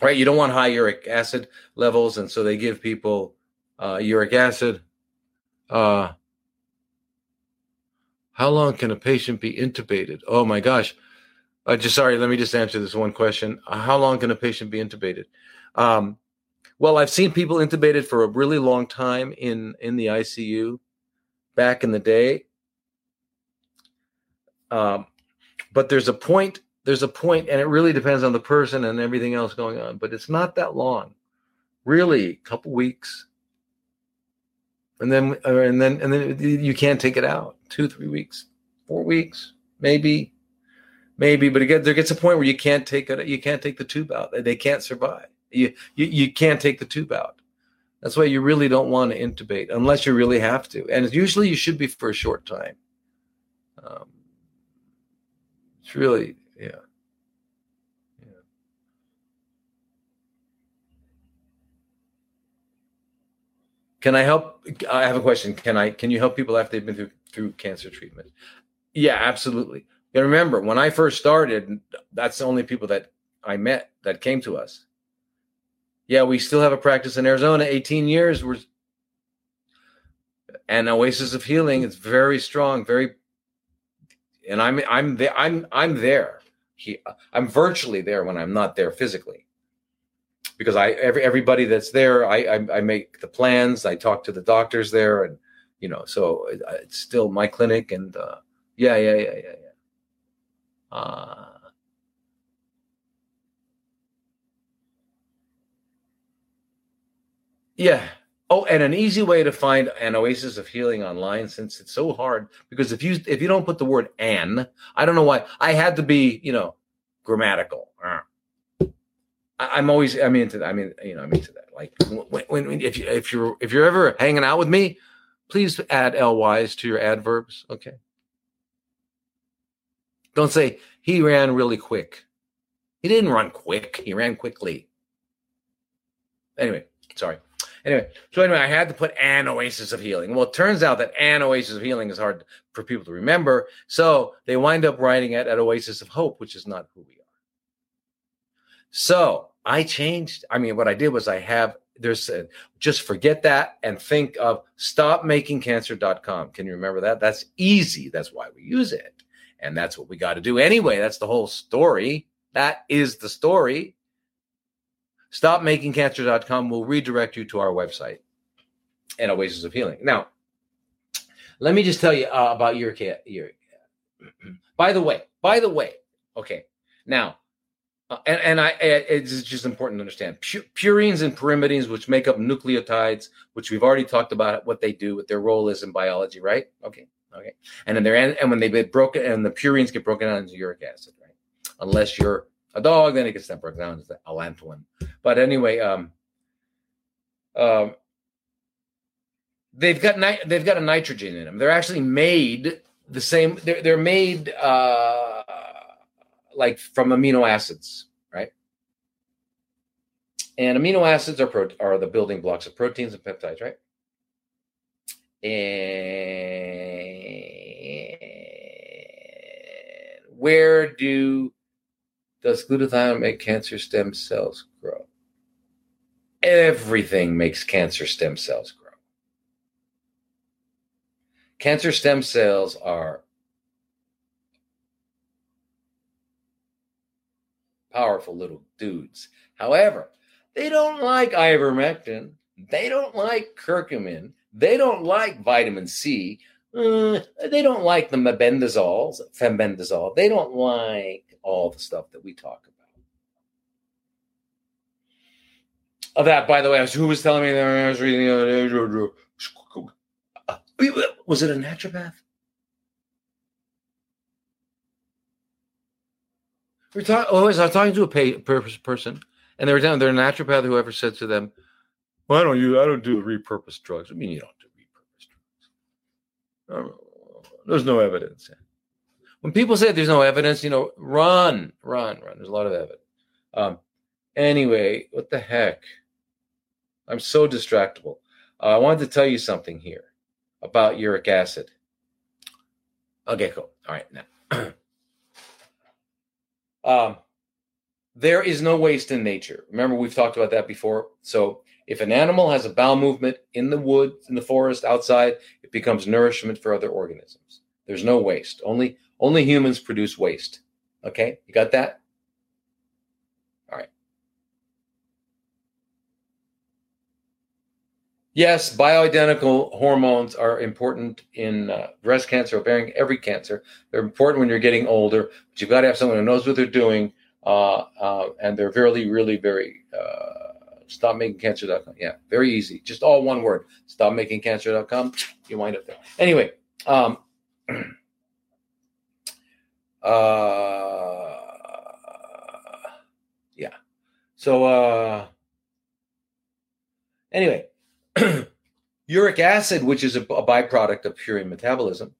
Right? You don't want high uric acid levels, and so they give people uh, uric acid. Uh, how long can a patient be intubated? Oh my gosh. Uh, just sorry, let me just answer this one question. Uh, how long can a patient be intubated? Um, well, I've seen people intubated for a really long time in in the ICU back in the day. Um, but there's a point. There's a point, and it really depends on the person and everything else going on. But it's not that long, really, a couple weeks, and then uh, and then and then you can't take it out. Two, three weeks, four weeks, maybe, maybe. But again, there gets a point where you can't take it. You can't take the tube out. They can't survive. You you, you can't take the tube out. That's why you really don't want to intubate unless you really have to. And usually you should be for a short time. Um, it's really, yeah. Can I help? I have a question. Can I? Can you help people after they've been through through cancer treatment? Yeah, absolutely. And remember, when I first started, that's the only people that I met that came to us yeah, we still have a practice in Arizona. 18 years. We're and Oasis of Healing is very strong, very and I'm I'm there I'm I'm there. He, I'm virtually there when I'm not there physically. Because I every everybody that's there, I, I I, make the plans. I talk to the doctors there, and you know, so it, it's still my clinic. And uh, yeah, yeah, yeah, yeah, yeah. Uh, Yeah. Oh, and an easy way to find an oasis of healing online, since it's so hard, because if you if you don't put the word "an," I don't know why I had to be, you know, grammatical. I, am always I'm into that. I mean, you know, I'm into that. Like when, when if you if you're if you're ever hanging out with me, please add ly's to your adverbs. Okay. Don't say he ran really quick. He didn't run quick. He ran quickly. Anyway, sorry. Anyway, so anyway, I had to put an oasis of healing. Well, it turns out that an oasis of healing is hard for people to remember. So they wind up writing it at oasis of hope, which is not who we are. So I changed. I mean, what I did was I have there's a, just forget that and think of stopmakingcancer.com. Can you remember that? That's easy. That's why we use it. And that's what we got to do anyway. That's the whole story. That is the story stopmakingcancer.com will redirect you to our website and Oasis of Healing. Now, let me just tell you uh, about your. Your, by the way, by the way, okay. Now, uh, and, and I, it's just important to understand purines and pyrimidines, which make up nucleotides, which we've already talked about what they do, what their role is in biology, right? Okay, okay. And then they're and when they get broken, and the purines get broken down into uric acid, right? Unless you're a dog, then it gets broken down as allantoin. But anyway, um, um, they've got ni- they've got a nitrogen in them. They're actually made the same. They're they're made uh, like from amino acids, right? And amino acids are pro- are the building blocks of proteins and peptides, right? And where do does glutathione make cancer stem cells grow? Everything makes cancer stem cells grow. Cancer stem cells are powerful little dudes. However, they don't like ivermectin. They don't like curcumin. They don't like vitamin C. Uh, they don't like the mebendazoles, fenbendazole. They don't like all the stuff that we talk about. Of that, by the way, who was telling me that I was reading uh, was it a naturopath? We're talking. Oh, I was talking to a pay, person, and they were down. They're a naturopath. Whoever said to them, "Well, I don't use. I don't do repurposed drugs." I mean, you don't do repurposed drugs. There's no evidence when people say there's no evidence, you know, run, run, run. There's a lot of evidence. Um, anyway, what the heck? I'm so distractible. Uh, I wanted to tell you something here about uric acid. Okay, cool. All right, now. um, there is no waste in nature. Remember, we've talked about that before. So, if an animal has a bowel movement in the woods, in the forest, outside, it becomes nourishment for other organisms. There's no waste. Only only humans produce waste. Okay, you got that? All right. Yes, bioidentical hormones are important in uh, breast cancer, ovarian, every cancer. They're important when you're getting older, but you've got to have someone who knows what they're doing, uh, uh, and they're really, really very. Stop Uh, stopmakingcancer.com. Yeah, very easy. Just all one word. Stop making Stopmakingcancer.com. You wind up there. Anyway, um, uh, yeah. So, uh, anyway, uric acid, which is a, a, byproduct of purine metabolism,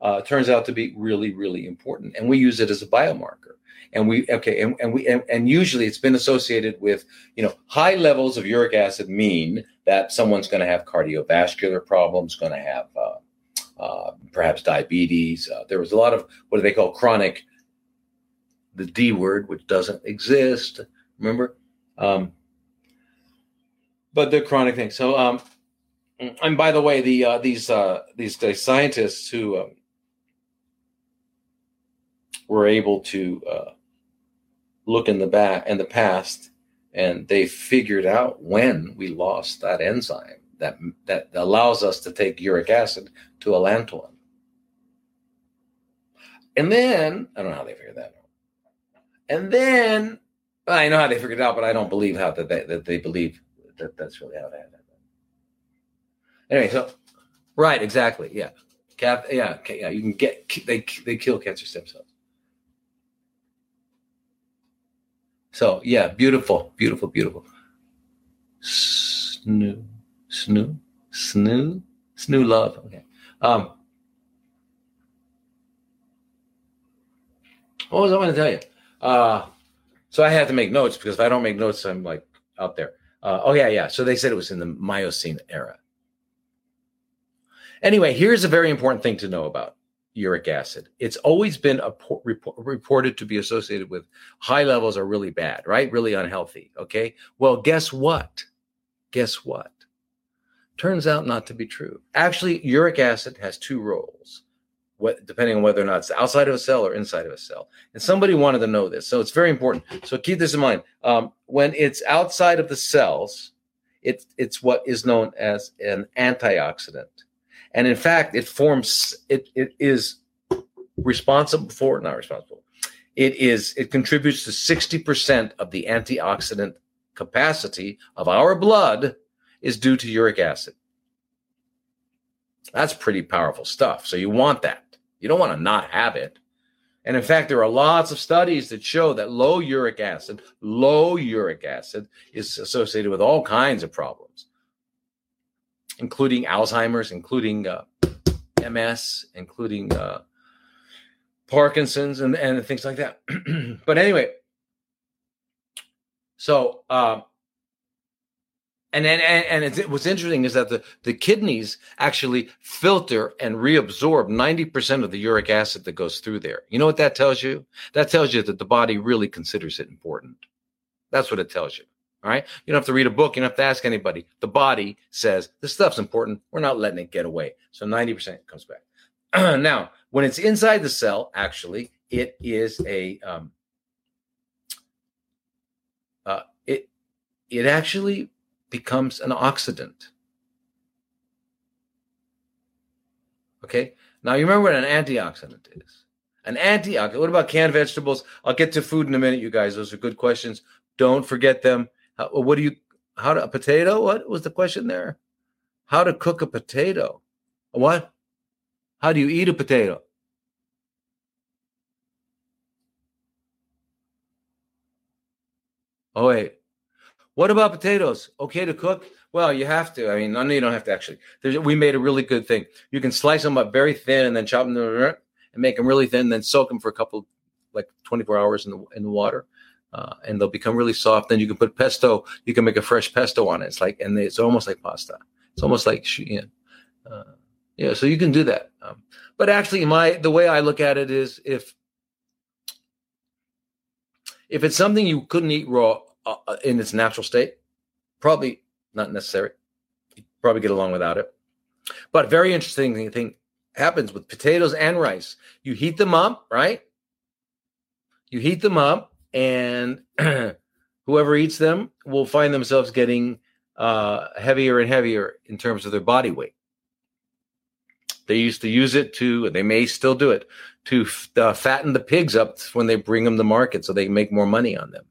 uh, turns out to be really, really important, and we use it as a biomarker. And we okay, and, and we and, and usually it's been associated with you know high levels of uric acid mean that someone's going to have cardiovascular problems, going to have uh, uh, perhaps diabetes. Uh, there was a lot of what do they call chronic, the D word, which doesn't exist. Remember, um, but the chronic thing. So, um, and by the way, the uh, these uh, these scientists who um, were able to uh, look in the back in the past, and they figured out when we lost that enzyme that that allows us to take uric acid to allantoin. And then I don't know how they figured that out. And then I know how they figured it out, but I don't believe how that they, that they believe that that's really how it happened. Anyway, so right, exactly, yeah, Cap, yeah, yeah. You can get they they kill cancer stem cells. So yeah, beautiful, beautiful, beautiful. Snoo, snoo, snoo, snoo love. Okay. Um, what was I going to tell you? Uh, so I had to make notes because if I don't make notes, I'm like out there. Uh, oh yeah, yeah. So they said it was in the Miocene era. Anyway, here's a very important thing to know about uric acid. It's always been report, reported to be associated with high levels are really bad, right? Really unhealthy. Okay. Well, guess what? Guess what? Turns out not to be true. Actually, uric acid has two roles, what, depending on whether or not it's outside of a cell or inside of a cell. And somebody wanted to know this. So it's very important. So keep this in mind. Um, when it's outside of the cells, it, it's what is known as an antioxidant and in fact, it forms it it is responsible for not responsible. It is it contributes to sixty percent of the antioxidant capacity of our blood is due to uric acid. That's pretty powerful stuff. So you want that. You don't want to not have it. And in fact, there are lots of studies that show that low uric acid, low uric acid is associated with all kinds of problems including Alzheimer's, including uh, MS, including uh, Parkinson's, and, and things like that. but anyway, so uh, and and and it's, what's interesting is that the the kidneys actually filter and reabsorb ninety percent of the uric acid that goes through there. You know what that tells you? That tells you that the body really considers it important. That's what it tells you. All right. You don't have to read a book. You don't have to ask anybody. The body says this stuff's important. We're not letting it get away. So 90% comes back. now, when it's inside the cell, actually, it is a, um, uh, it, it actually becomes an oxidant. Okay. Now, you remember what an antioxidant is. An antioxidant. What about canned vegetables? I'll get to food in a minute, you guys. Those are good questions. Don't forget them. How, what do you, how to, a potato? What was the question there? How to cook a potato? What? How do you eat a potato? Oh, wait. What about potatoes? Okay to cook? Well, you have to. I mean, no, you don't have to actually. There's, we made a really good thing. You can slice them up very thin and then chop them and make them really thin, then soak them for a couple, like 24 hours in the in the water uh, and they'll become really soft. Then you can put pesto. You can make a fresh pesto on it. It's like, and it's almost like pasta. It's almost like, uh, yeah. So you can do that. Um, but actually, my the way I look at it is if if it's something you couldn't eat raw uh, uh in its natural state, probably not necessary. You probably get along without it. But very interesting thing happens with potatoes and rice. You heat them up, right? You heat them up and whoever eats them will find themselves getting uh, heavier and heavier in terms of their body weight. They used to use it to, they may still do it, to uh, fatten the pigs up when they bring them to market so they make more money on them.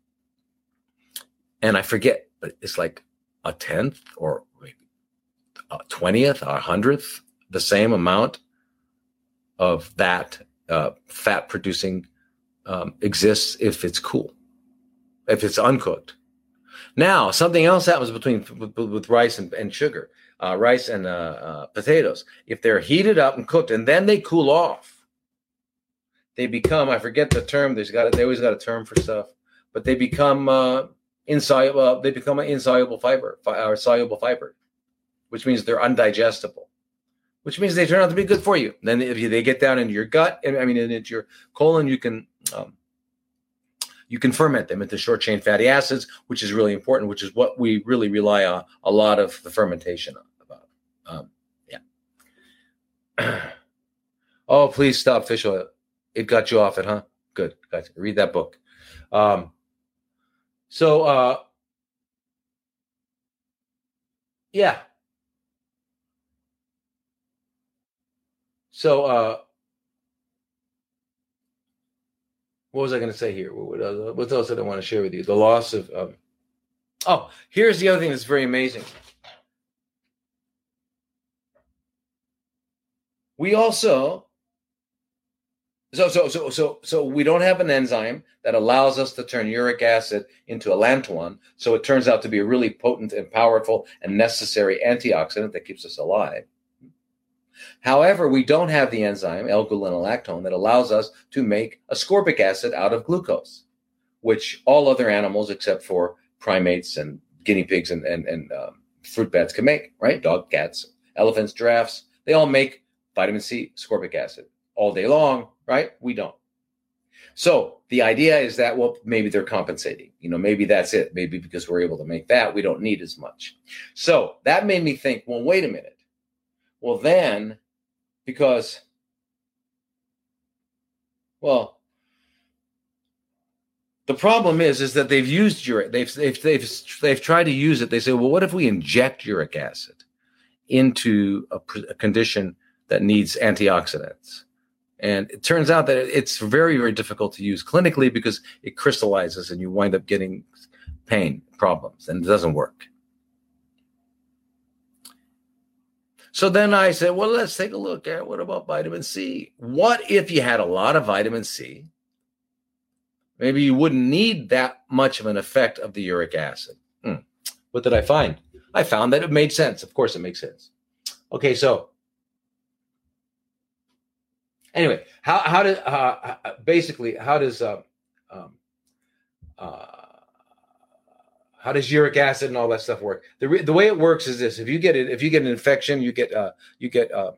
And I forget, but it's like a tenth or twentieth, a hundredth, the same amount of that uh, fat producing um, exists if it's cool, if it's uncooked. Now, something else happens between with, with rice and, and sugar, uh, rice and uh, uh, potatoes. If they're heated up and cooked, and then they cool off, they become. I forget the term. There's got. They always got a term for stuff, but they become uh, insoluble. They become an insoluble fiber or soluble fiber, which means they're undigestible. Which means they turn out to be good for you. Then, if you, they get down into your gut, I mean, into your colon, you can um, you can ferment them into short chain fatty acids, which is really important, which is what we really rely on a lot of the fermentation about. Um, yeah. oh, please stop fish oil. It got you off it, huh? Good. Guys, read that book. Um, so, uh, yeah. So, uh, what was I going to say here? What, else did I want to share with you? The loss of. Um, oh, here's the other thing that's very amazing. We also. So so so so so we don't have an enzyme that allows us to turn uric acid into allantoin. So it turns out to be a really potent and powerful and necessary antioxidant that keeps us alive. However, we don't have the enzyme L-gulonolactone that allows us to make ascorbic acid out of glucose, which all other animals except for primates and guinea pigs and, and, and um, fruit bats can make, right? Dog, cats, elephants, giraffes, they all make vitamin C, ascorbic acid all day long, right? We don't. So the idea is that, well, maybe they're compensating. You know, maybe that's it. Maybe because we're able to make that, we don't need as much. So that made me think, well, wait a minute. Well, then, because, well, the problem is, is that they've used uric. They've they've they've they've tried to use it. They say, well, what if we inject uric acid into a, a condition that needs antioxidants? And it turns out that it's very very difficult to use clinically because it crystallizes and you wind up getting pain problems and it doesn't work. So then I said, well, let's take a look at what about vitamin C? What if you had a lot of vitamin C? Maybe you wouldn't need that much of an effect of the uric acid. Hmm. What did I find? I found that it made sense. Of course, it makes sense. Okay, so anyway, how how does uh, basically how does uh, um, uh, how does uric acid and all that stuff work? The, re- the way it works is this: if you get it, if you get an infection, you get uh, you get uh,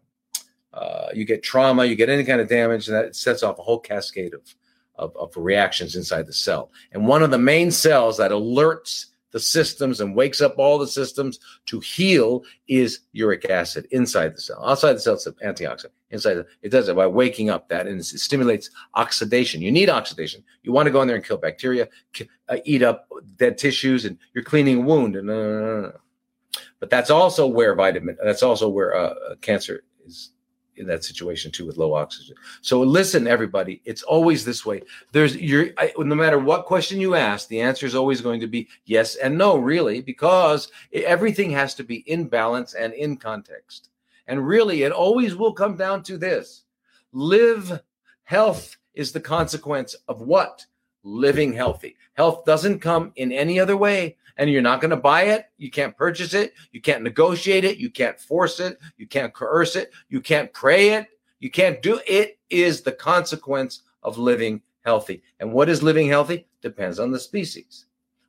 uh, you get trauma, you get any kind of damage, and that sets off a whole cascade of, of of reactions inside the cell. And one of the main cells that alerts the systems and wakes up all the systems to heal is uric acid inside the cell. Outside the cell, it's an antioxidant. Inside, it does it by waking up that and it stimulates oxidation. You need oxidation. You want to go in there and kill bacteria, uh, eat up dead tissues, and you're cleaning a wound. And, uh, but that's also where vitamin. That's also where uh, cancer is in that situation too with low oxygen. So listen, everybody, it's always this way. There's you're no matter what question you ask, the answer is always going to be yes and no, really, because everything has to be in balance and in context. And really, it always will come down to this: live health is the consequence of what living healthy. Health doesn't come in any other way and you're not going to buy it. You can't purchase it. You can't negotiate it. You can't force it. You can't coerce it. You can't pray it. You can't do it. Is the consequence of living healthy. And what is living healthy depends on the species.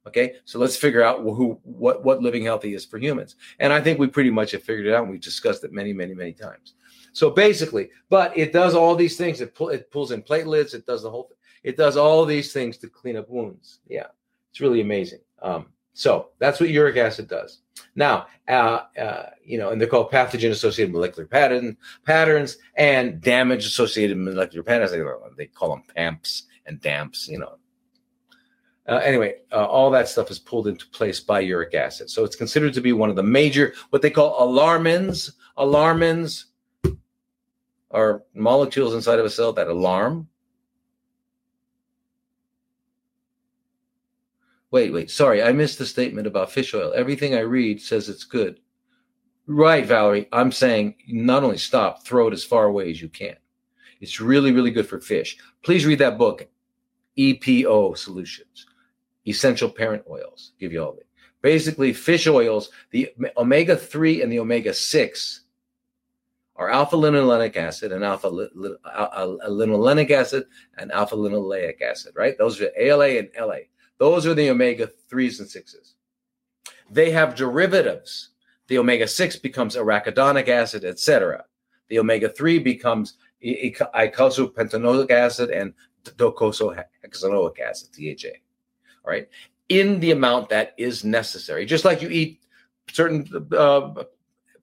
Okay, so let's figure out who what what living healthy is for humans. And I think we pretty much have figured it out. And we've discussed it many, many, many times. So basically, but it does all these things. It, pull, it pulls in platelets. It does the whole. It does all these things to clean up wounds. Yeah, it's really amazing. Um, so that's what uric acid does. Now, uh, uh, you know, and they're called pathogen associated molecular pattern, patterns and damage associated molecular patterns. They, call them PAMPs and DAMPs, you know. Uh, anyway, uh, all that stuff is pulled into place by uric acid. So it's considered to be one of the major, what they call alarmins. Alarmins are molecules inside of a cell that alarm. Wait, wait, sorry, I missed the statement about fish oil. Everything I read says it's good. Right, Valerie. I'm saying not only stop, throw it as far away as you can. It's really, really good for fish. Please read that book, EPO Solutions, Essential Parent Oils. Give you all of it. Basically, fish oils, the omega 3 and the omega 6 are alpha uh, uh, linolenic acid and alpha linolenic acid and alpha linoleic acid, right? Those are ALA and LA. Those are the omega 3s and 6s. They have derivatives the omega 6 becomes arachidonic acid, etc. The omega 3 becomes eicosapentaenoic acid and docosahexaenoic acid, DHA. All right. In the amount that is necessary. Just like you eat certain uh,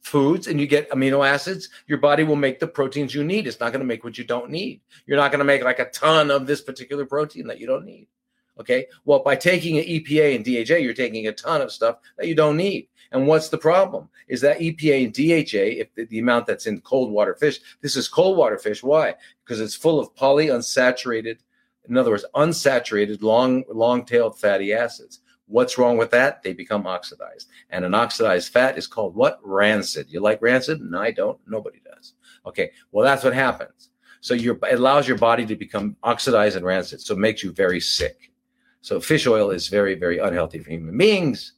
foods and you get amino acids, your body will make the proteins you need. It's not going to make what you don't need. You're not going to make like a ton of this particular protein that you don't need. Okay. Well, by taking an EPA and DHA, you're taking a ton of stuff that you don't need. And what's the problem? Is that EPA and DHA, if the, the, amount that's in cold water fish, this is cold water fish. Why? Because it's full of polyunsaturated, in other words, unsaturated long long-tailed fatty acids. What's wrong with that? They become oxidized. And an oxidized fat is called what? Rancid. You like rancid? No, I don't. Nobody does. Okay. Well, that's what happens. So your it allows your body to become oxidized and rancid. So it makes you very sick. So fish oil is very, very unhealthy for human beings.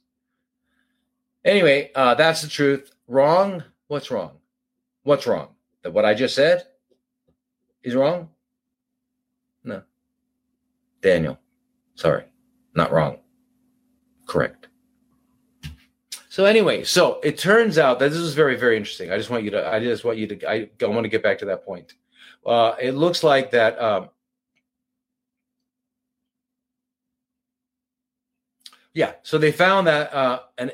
Anyway, uh, that's the truth. Wrong? What's wrong? What's wrong? That what I just said is wrong? No. Daniel, sorry, not wrong. Correct. So anyway, so it turns out that this is very, very interesting. I just want you to, I just want you to, I, I want to get back to that point. Uh, it looks like that. Um, yeah, so they found that uh, an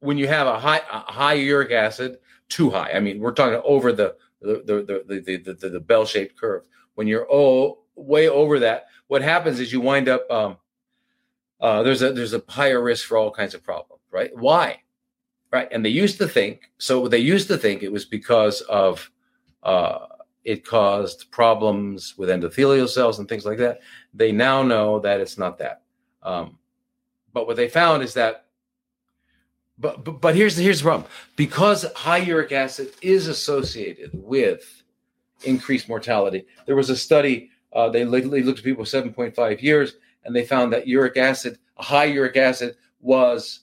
when you have a high a high uric acid, too high. I mean, we're talking over the the the the the, the, the bell shaped curve. When you're oh way over that, what happens is you wind up um, uh, there's a there's a higher risk for all kinds of problems, right? Why? Right, and they used to think so. They used to think it was because of uh, it caused problems with endothelial cells and things like that. They now know that it's not that. Um, but what they found is that but, but but here's here's the problem because high uric acid is associated with increased mortality. There was a study uh, they, they looked at people 7.5 years and they found that uric acid, high uric acid, was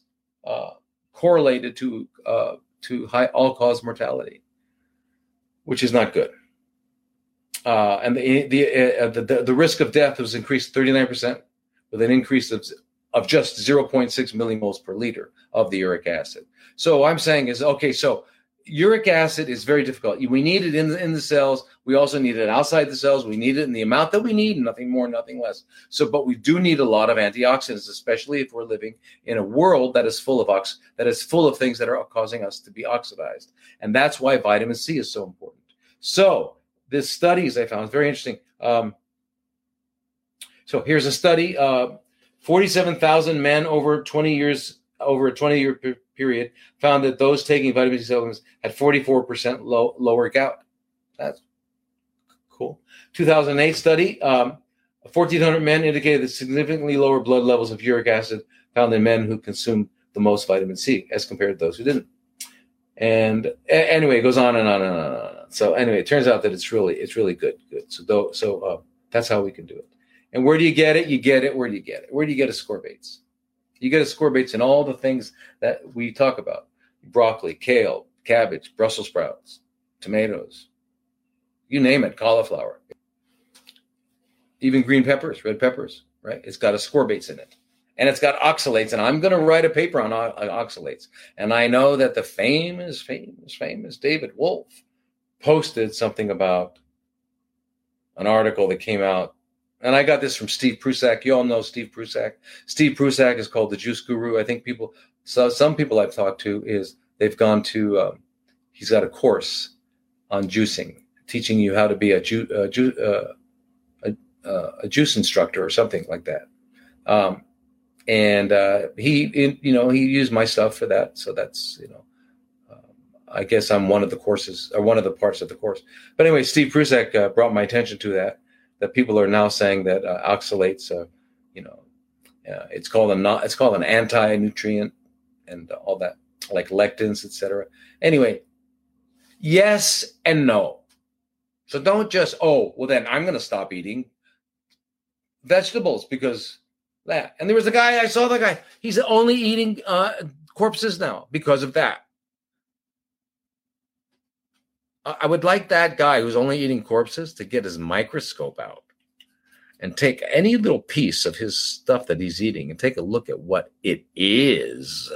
uh, correlated to uh, to high all cause mortality, which is not good. Uh, and the the, uh, the the risk of death was increased 39 percent with an increase of of just 0.6 millimoles per liter of the uric acid. So I'm saying is okay. So uric acid is very difficult. We need it in the, in the cells. We also need it outside the cells. We need it in the amount that we need, nothing more, nothing less. So, but we do need a lot of antioxidants, especially if we're living in a world that is full of ox that is full of things that are causing us to be oxidized, and that's why vitamin C is so important. So, this studies I found very interesting. Um, so here's a study. Uh, 47,000 men over 20 years, over a 20 year period, found that those taking vitamin C supplements had 44% low, lower gout. That's cool. 2008 study, um, 1,400 men indicated that significantly lower blood levels of uric acid found in men who consumed the most vitamin C as compared to those who didn't. And a- anyway, it goes on and on and on and on. So anyway, it turns out that it's really it's really good. Good. So though, so uh, that's how we can do it. And where do you get it? You get it. Where do you get it? Where do you get ascorbates? You get ascorbates in all the things that we talk about broccoli, kale, cabbage, Brussels sprouts, tomatoes, you name it, cauliflower, even green peppers, red peppers, right? It's got ascorbates in it. And it's got oxalates. And I'm going to write a paper on uh, oxalates. And I know that the famous, famous, famous David Wolfe posted something about an article that came out and I got this from Steve Prussack. You all know Steve Prussack. Steve Prussack is called the Juice Guru. I think people, so some people I've talked to is they've gone to, um, he's got a course on juicing, teaching you how to be a, ju- a, ju- uh, a, uh, a juice instructor or something like that. Um, and uh, he, you know, he used my stuff for that. So that's, you know, uh, I guess I'm one of the courses or one of the parts of the course. But anyway, Steve Prussack uh, brought my attention to that. That people are now saying that uh, oxalates, uh, you know, uh, it's called a not, it's called an anti-nutrient and all that, like lectins, etc. Anyway, yes and no. So don't just oh well then I'm going to stop eating vegetables because that. And there was a guy I saw the guy. He's only eating uh, corpses now because of that. I would like that guy who's only eating corpses to get his microscope out and take any little piece of his stuff that he's eating and take a look at what it is.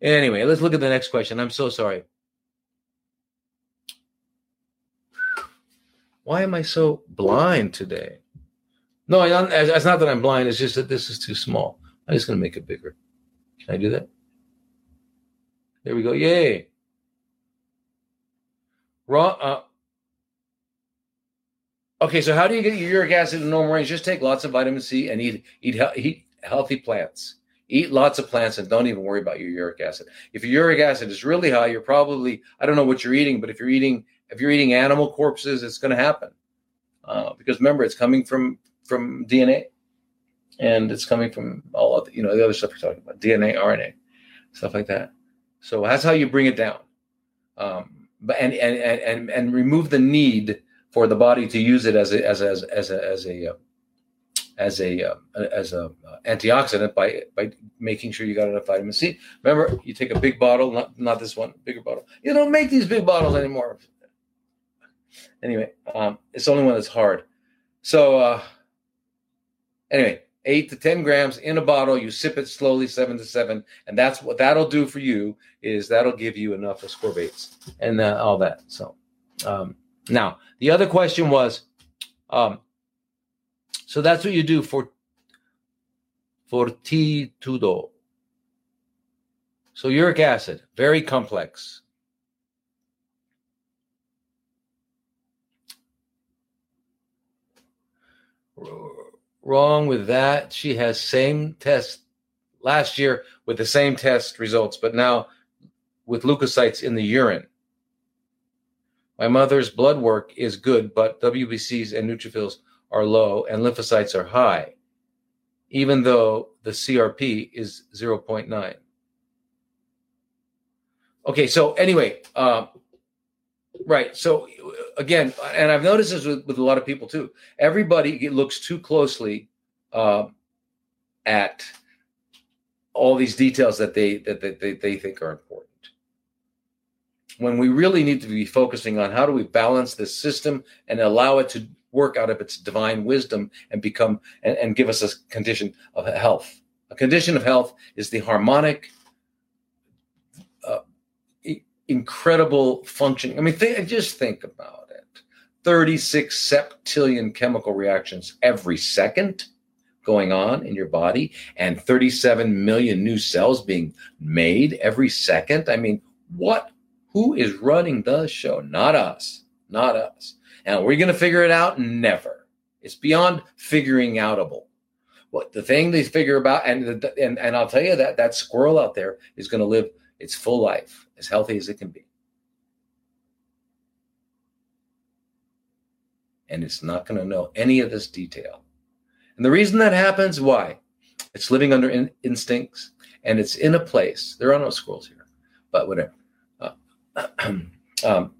Anyway, let's look at the next question. I'm so sorry. Why am I so blind today? No, it's not that I'm blind. It's just that this is too small. I'm just going to make it bigger. Can I do that? There we go. Yay. Raw. Uh, okay, so how do you get your uric acid in normal range? Just take lots of vitamin C and eat eat, eat healthy plants. Eat lots of plants and don't even worry about your uric acid. If your uric acid is really high, you're probably I don't know what you're eating, but if you're eating if you're eating animal corpses, it's going to happen. Uh, because remember, it's coming from from DNA, and it's coming from all of the, you know the other stuff you're talking about, DNA, RNA, stuff like that. So that's how you bring it down. Um, and, and and and remove the need for the body to use it as a as a, as a, as a, as a uh, as a uh, as a uh, antioxidant by by making sure you got enough vitamin C. Remember, you take a big bottle, not not this one, bigger bottle. You don't make these big bottles anymore. Anyway, um, it's the only one that's hard. So uh, Anyway, eight to 10 grams in a bottle. You sip it slowly, seven to seven. And that's what that'll do for you is that'll give you enough ascorbates and uh, all that. So um, now the other question was, um, so that's what you do for for fortitudo. So uric acid, very complex. Wrong with that. She has same test last year with the same test results, but now with leukocytes in the urine. My mother's blood work is good, but WBCs and neutrophils are low and lymphocytes are high, even though the CRP is 0.9. Okay, so anyway, uh, Right. So again, and I've noticed this with, with a lot of people too. Everybody looks too closely uh, at all these details that they that they, they, they think are important. When we really need to be focusing on how do we balance this system and allow it to work out of its divine wisdom and become and, and give us a condition of health. A condition of health is the harmonic incredible functioning. I mean, th- just think about it 36 septillion chemical reactions every second going on in your body, and 37 million new cells being made every second. I mean, what? Who is running the show? Not us. Not us. And we're we going to figure it out? Never. It's beyond figuring outable. What the thing they figure about, and and and I'll tell you that that squirrel out there is going to live its full life as healthy as it can be. And it's not going to know any of this detail. And the reason that happens, why? It's living under in- instincts and it's in a place. There are no squirrels here, but whatever. Uh, um,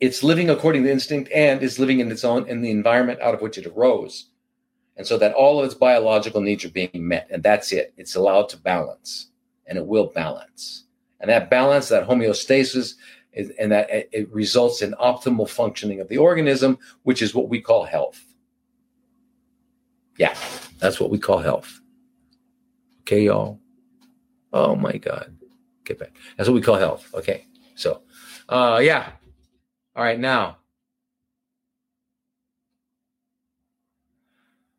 it's living according to instinct and is living in its own in the environment out of which it arose. And so that all of its biological needs are being met. And that's it. It's allowed to balance and it will balance. And that balance, that homeostasis, is, and that it results in optimal functioning of the organism, which is what we call health. Yeah, that's what we call health. Okay, y'all. Oh my God. Get back. That's what we call health. Okay. So, uh, yeah. All right. Now,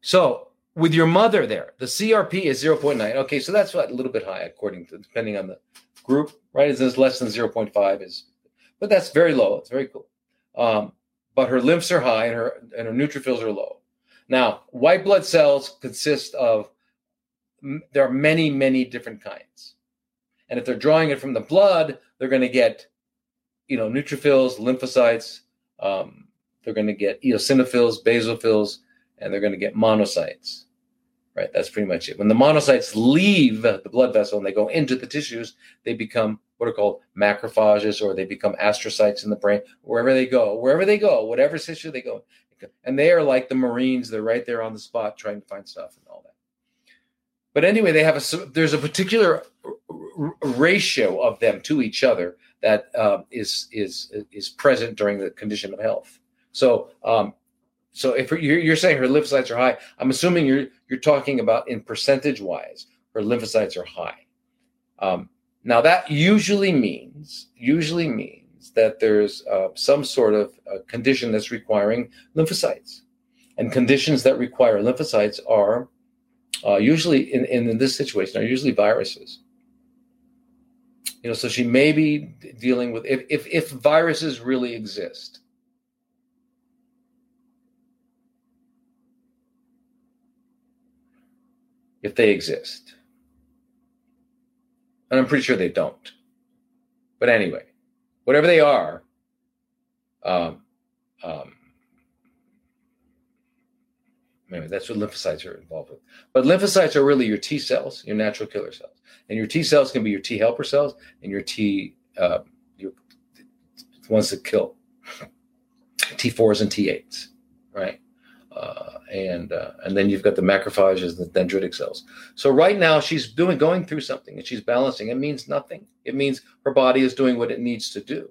so with your mother there, the CRP is 0.9. Okay. So that's what, a little bit high, according to, depending on the group, right? Is less than 0.5 is, but that's very low. It's very cool. Um, but her lymphs are high and her and her neutrophils are low. Now, white blood cells consist of there are many, many different kinds. And if they're drawing it from the blood, they're going to get, you know, neutrophils, lymphocytes. Um, they're going to get eosinophils, basophils, and they're going to get monocytes. Right. That's pretty much it. When the monocytes leave the blood vessel and they go into the tissues, they become what are called macrophages, or they become astrocytes in the brain. Wherever they go, wherever they go, whatever tissue they go, and they are like the Marines. They're right there on the spot trying to find stuff and all that. But anyway, they have a there's a particular ratio of them to each other that uh, is is is present during the condition of health. So um, so if you're, you're saying her lymphocytes are high, I'm assuming you're you're talking about in percentage wise, her lymphocytes are high. Um, now that usually means usually means that there's uh, some sort of uh, condition that's requiring lymphocytes, and conditions that require lymphocytes are uh, usually in, in, in this situation are usually viruses. You know, so she may be dealing with if if, if viruses really exist. If they exist. And I'm pretty sure they don't. But anyway, whatever they are, um, um, Maybe that's what lymphocytes are involved with. But lymphocytes are really your T cells, your natural killer cells, and your T cells can be your T helper cells and your T uh, your ones that kill T4s and T8s, right? Uh, and uh, and then you've got the macrophages and the dendritic cells. So right now she's doing going through something and she's balancing. It means nothing. It means her body is doing what it needs to do.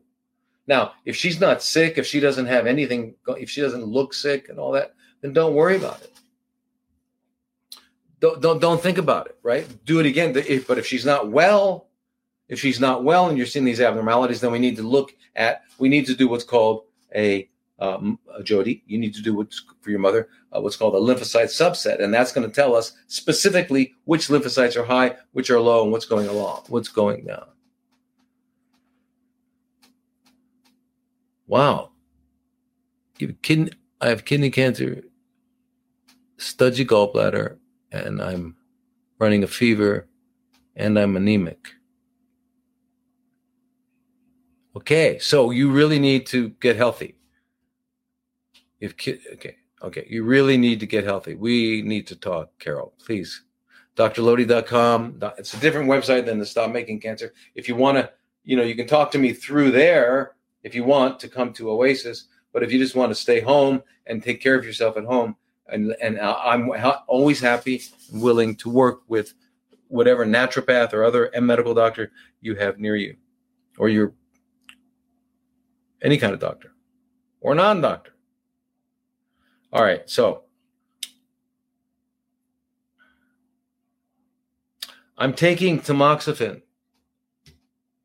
Now, if she's not sick, if she doesn't have anything, if she doesn't look sick and all that, then don't worry about it. Don't, don't, don't think about it, right? Do it again. If, but if she's not well, if she's not well and you're seeing these abnormalities, then we need to look at, we need to do what's called a, um, Jody, you need to do what's for your mother, uh, what's called a lymphocyte subset. And that's going to tell us specifically which lymphocytes are high, which are low, and what's going along, what's going down. Wow. You have kidney, I have kidney cancer studgy gallbladder and I'm running a fever and I'm anemic. Okay, so you really need to get healthy. If ki- okay, okay, you really need to get healthy. We need to talk, Carol, please. drlodi.com. It's a different website than the Stop Making Cancer. If you want to, you know, you can talk to me through there if you want to come to Oasis. But if you just want to stay home and take care of yourself at home, and and uh, I'm always happy and willing to work with whatever naturopath or other medical doctor you have near you, or your any kind of doctor or non-doctor. All right, so I'm taking tamoxifen.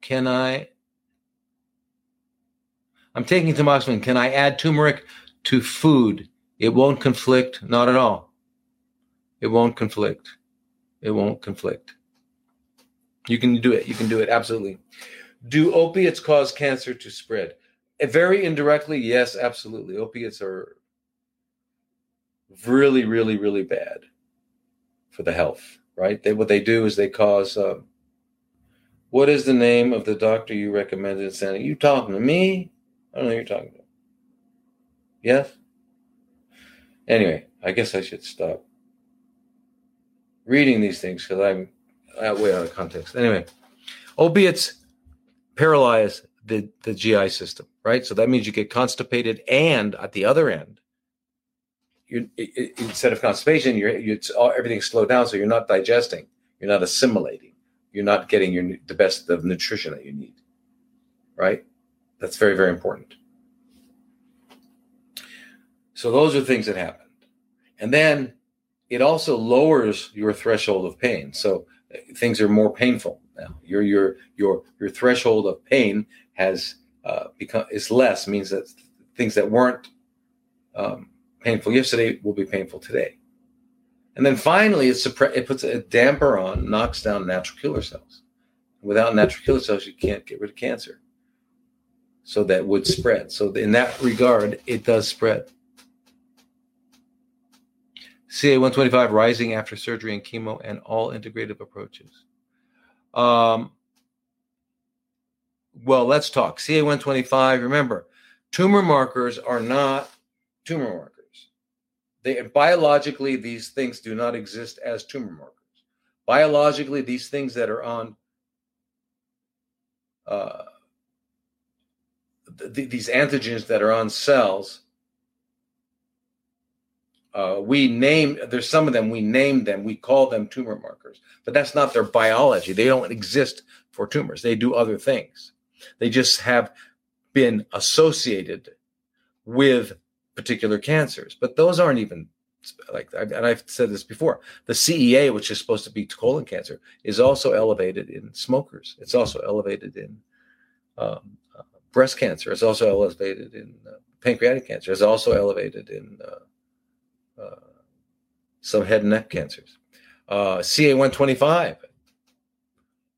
Can I? I'm taking tamoxifen. Can I add turmeric to food it won't conflict, not at all. It won't conflict. It won't conflict. You can do it. You can do it. Absolutely. Do opiates cause cancer to spread? Very indirectly, yes, absolutely. Opiates are really, really, really bad for the health, right? They, what they do is they cause. Uh, what is the name of the doctor you recommended sending? You talking to me? I don't know you're talking to. Yes? Anyway, I guess I should stop reading these things because I'm way out of context. Anyway, opiates paralyze the, the GI system, right? So that means you get constipated, and at the other end, you instead of constipation, you're, you all, everything's slowed down, so you're not digesting, you're not assimilating, you're not getting your the best of nutrition that you need, right? That's very very important. So those are things that happened. And then it also lowers your threshold of pain. So uh, things are more painful now. Your your your your threshold of pain has uh, become is less. Means that things that weren't um, painful yesterday will be painful today. And then finally, it, suppre- it puts a damper on, knocks down natural killer cells. Without natural killer cells, you can't get rid of cancer. So that would spread. So in that regard, it does spread. CA 125 rising after surgery and chemo and all integrative approaches. Um, well, let's talk. CA 125, remember, tumor markers are not tumor markers. They biologically, these things do not exist as tumor markers. Biologically, these things that are on uh, th- these antigens that are on cells uh, we name there's some of them we name them we call them tumor markers but that's not their biology. They don't exist for tumors. They do other things. They just have been associated with particular cancers but those aren't even like and i've said this before the cea which is supposed to be colon cancer is also elevated in smokers it's also elevated in um, uh, breast cancer it's also elevated in uh, pancreatic cancer it's also elevated in uh, uh, some head and neck cancers. Uh, CA125,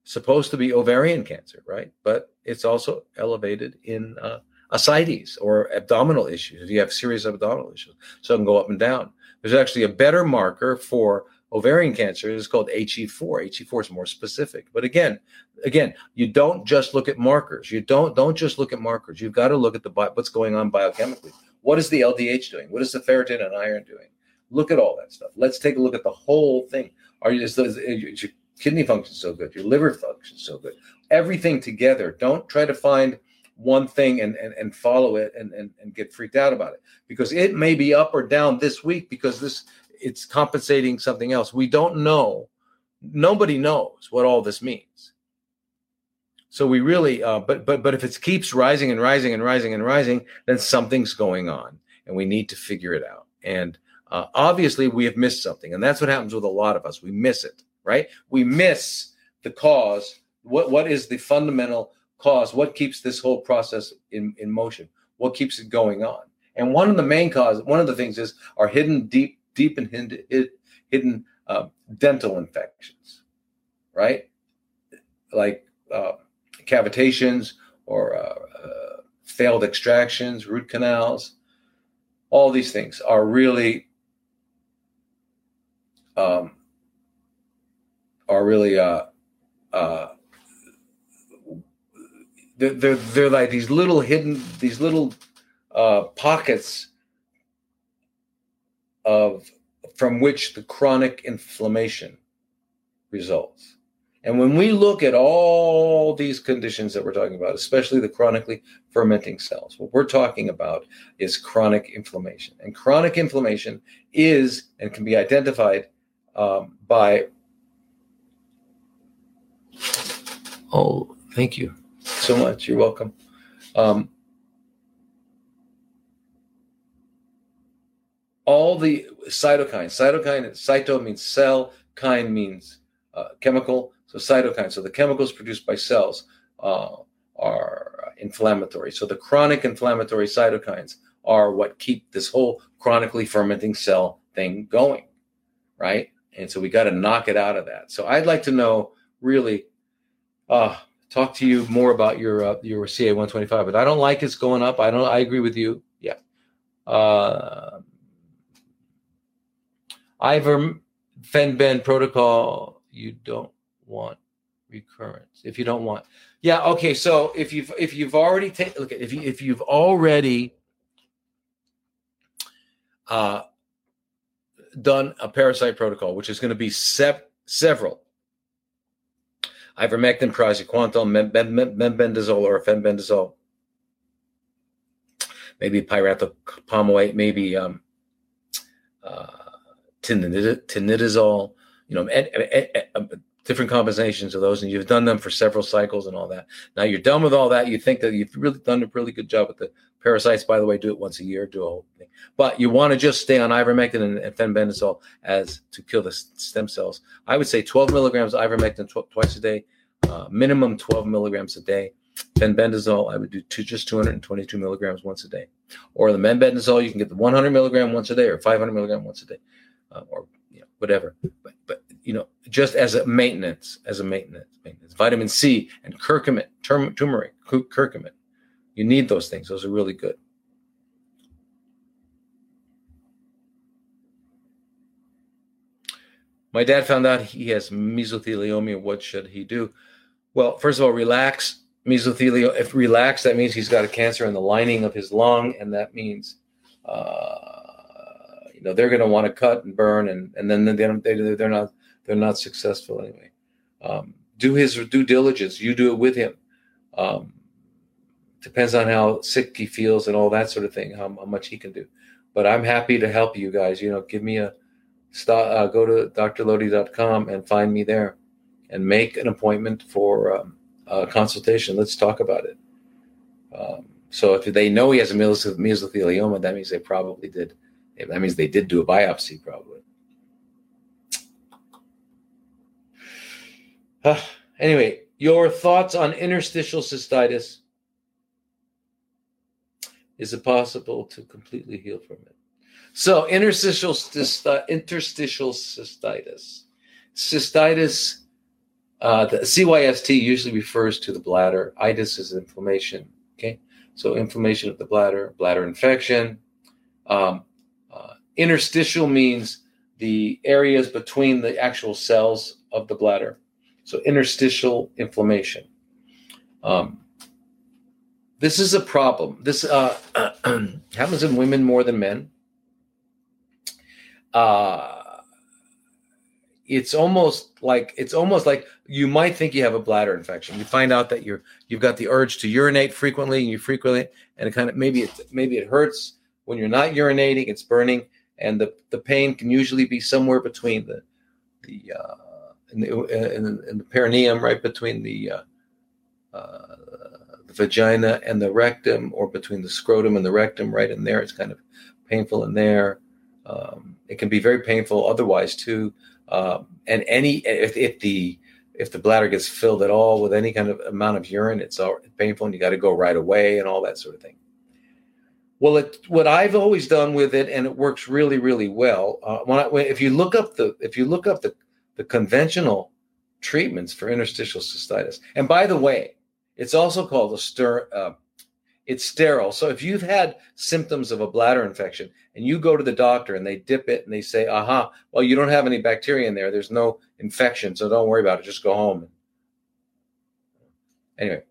supposed to be ovarian cancer, right? But it's also elevated in uh, ascites or abdominal issues. If you have serious abdominal issues, so it can go up and down. There's actually a better marker for ovarian cancer. It's called HE4. HE4 is more specific. But again, again, you don't just look at markers. You don't don't just look at markers. You've got to look at the bi- what's going on biochemically. What is the LDH doing? What is the ferritin and iron doing? Look at all that stuff. Let's take a look at the whole thing. Are you, is, is, is your kidney function so good? Your liver function so good? Everything together. Don't try to find one thing and, and, and follow it and, and, and get freaked out about it because it may be up or down this week because this it's compensating something else. We don't know. Nobody knows what all this means. So we really, uh, but but but if it keeps rising and rising and rising and rising, then something's going on, and we need to figure it out. And uh, obviously, we have missed something, and that's what happens with a lot of us. We miss it, right? We miss the cause. What what is the fundamental cause? What keeps this whole process in in motion? What keeps it going on? And one of the main cause, one of the things is our hidden deep deep and hidden hidden uh, dental infections, right? Like. Uh, cavitations or uh, uh, failed extractions, root canals, all these things are really um, are really uh, uh, they're, they're, they're like these little hidden these little uh, pockets of from which the chronic inflammation results and when we look at all these conditions that we're talking about, especially the chronically fermenting cells, what we're talking about is chronic inflammation. And chronic inflammation is and can be identified um, by. Oh, thank you so much. You're welcome. Um, all the cytokines, cytokine, cyto means cell, kine means uh, chemical so cytokines, so the chemicals produced by cells uh, are inflammatory. So the chronic inflammatory cytokines are what keep this whole chronically fermenting cell thing going, right? And so we got to knock it out of that. So I'd like to know really, uh, talk to you more about your uh, your CA 125. But I don't like it's going up. I don't. I agree with you. Yeah. Uh, Fenben protocol. You don't want recurrence if you don't want yeah okay so if you've if you've already taken look at if you if you've already uh done a parasite protocol which is going to be sev- several ivermectin praziquantel mebendazole or fenbendazole maybe pyrantel pamoate maybe um uh tinidazole you know and, and, and, different combinations of those, and you've done them for several cycles and all that. Now you're done with all that. You think that you've really done a really good job with the parasites. By the way, do it once a year, do a whole thing. But you want to just stay on ivermectin and, and fenbendazole as to kill the stem cells. I would say 12 milligrams ivermectin tw- twice a day, uh, minimum 12 milligrams a day. Fenbendazole, I would do two, just 222 milligrams once a day. Or the mebendazole, you can get the 100 milligram once a day or 500 milligram once a day, uh, or you know, whatever. But, but you know, just as a maintenance, as a maintenance, maintenance. Vitamin C and curcumin, turmeric, curcumin. You need those things. Those are really good. My dad found out he has mesothelioma. What should he do? Well, first of all, relax. Mesothelioma, if relax, that means he's got a cancer in the lining of his lung, and that means, uh, you know, they're going to want to cut and burn, and and then they they they're not they're not successful anyway. Um, do his due diligence. You do it with him. Um, depends on how sick he feels and all that sort of thing, how, how, much he can do. But I'm happy to help you guys. You know, give me a stop. Uh, go to drlodi.com and find me there, and make an appointment for um, a consultation. Let's talk about it. Um, so if they know he has a mesothelioma, that means they probably did. That means they did do a biopsy, probably. Uh, anyway, your thoughts on interstitial cystitis. Is it possible to completely heal from it? So, interstitial, interstitial cystitis. Cystitis, uh, the CYST usually refers to the bladder. Itis is inflammation. Okay. So, inflammation of the bladder, bladder infection. Um, uh, interstitial means the areas between the actual cells of the bladder. So interstitial inflammation. Um, this is a problem. This uh, happens in women more than men. Uh, it's almost like it's almost like you might think you have a bladder infection. You find out that you're you've got the urge to urinate frequently, and you frequently, and it kind of maybe it maybe it hurts when you're not urinating. It's burning, and the the pain can usually be somewhere between the the uh, in the, in in the perineum, right between the, uh, uh, vagina and the rectum, or between the scrotum and the rectum, right in there. It's kind of painful in there. Um, it can be very painful otherwise too. Um, and any if, if the if the bladder gets filled at all with any kind of amount of urine, it's all painful, and you got to go right away, and all that sort of thing. Well, it, what I've always done with it, and it works really, really well. Uh, when, I, when if you look up the if you look up the the conventional treatments for interstitial cystitis. And by the way, it's also called a stir. Uh, it's sterile. So if you've had symptoms of a bladder infection and you go to the doctor and they dip it and they say, "Aha, well you don't have any bacteria in there. There's no infection, so don't worry about it. Just go home." Anyway,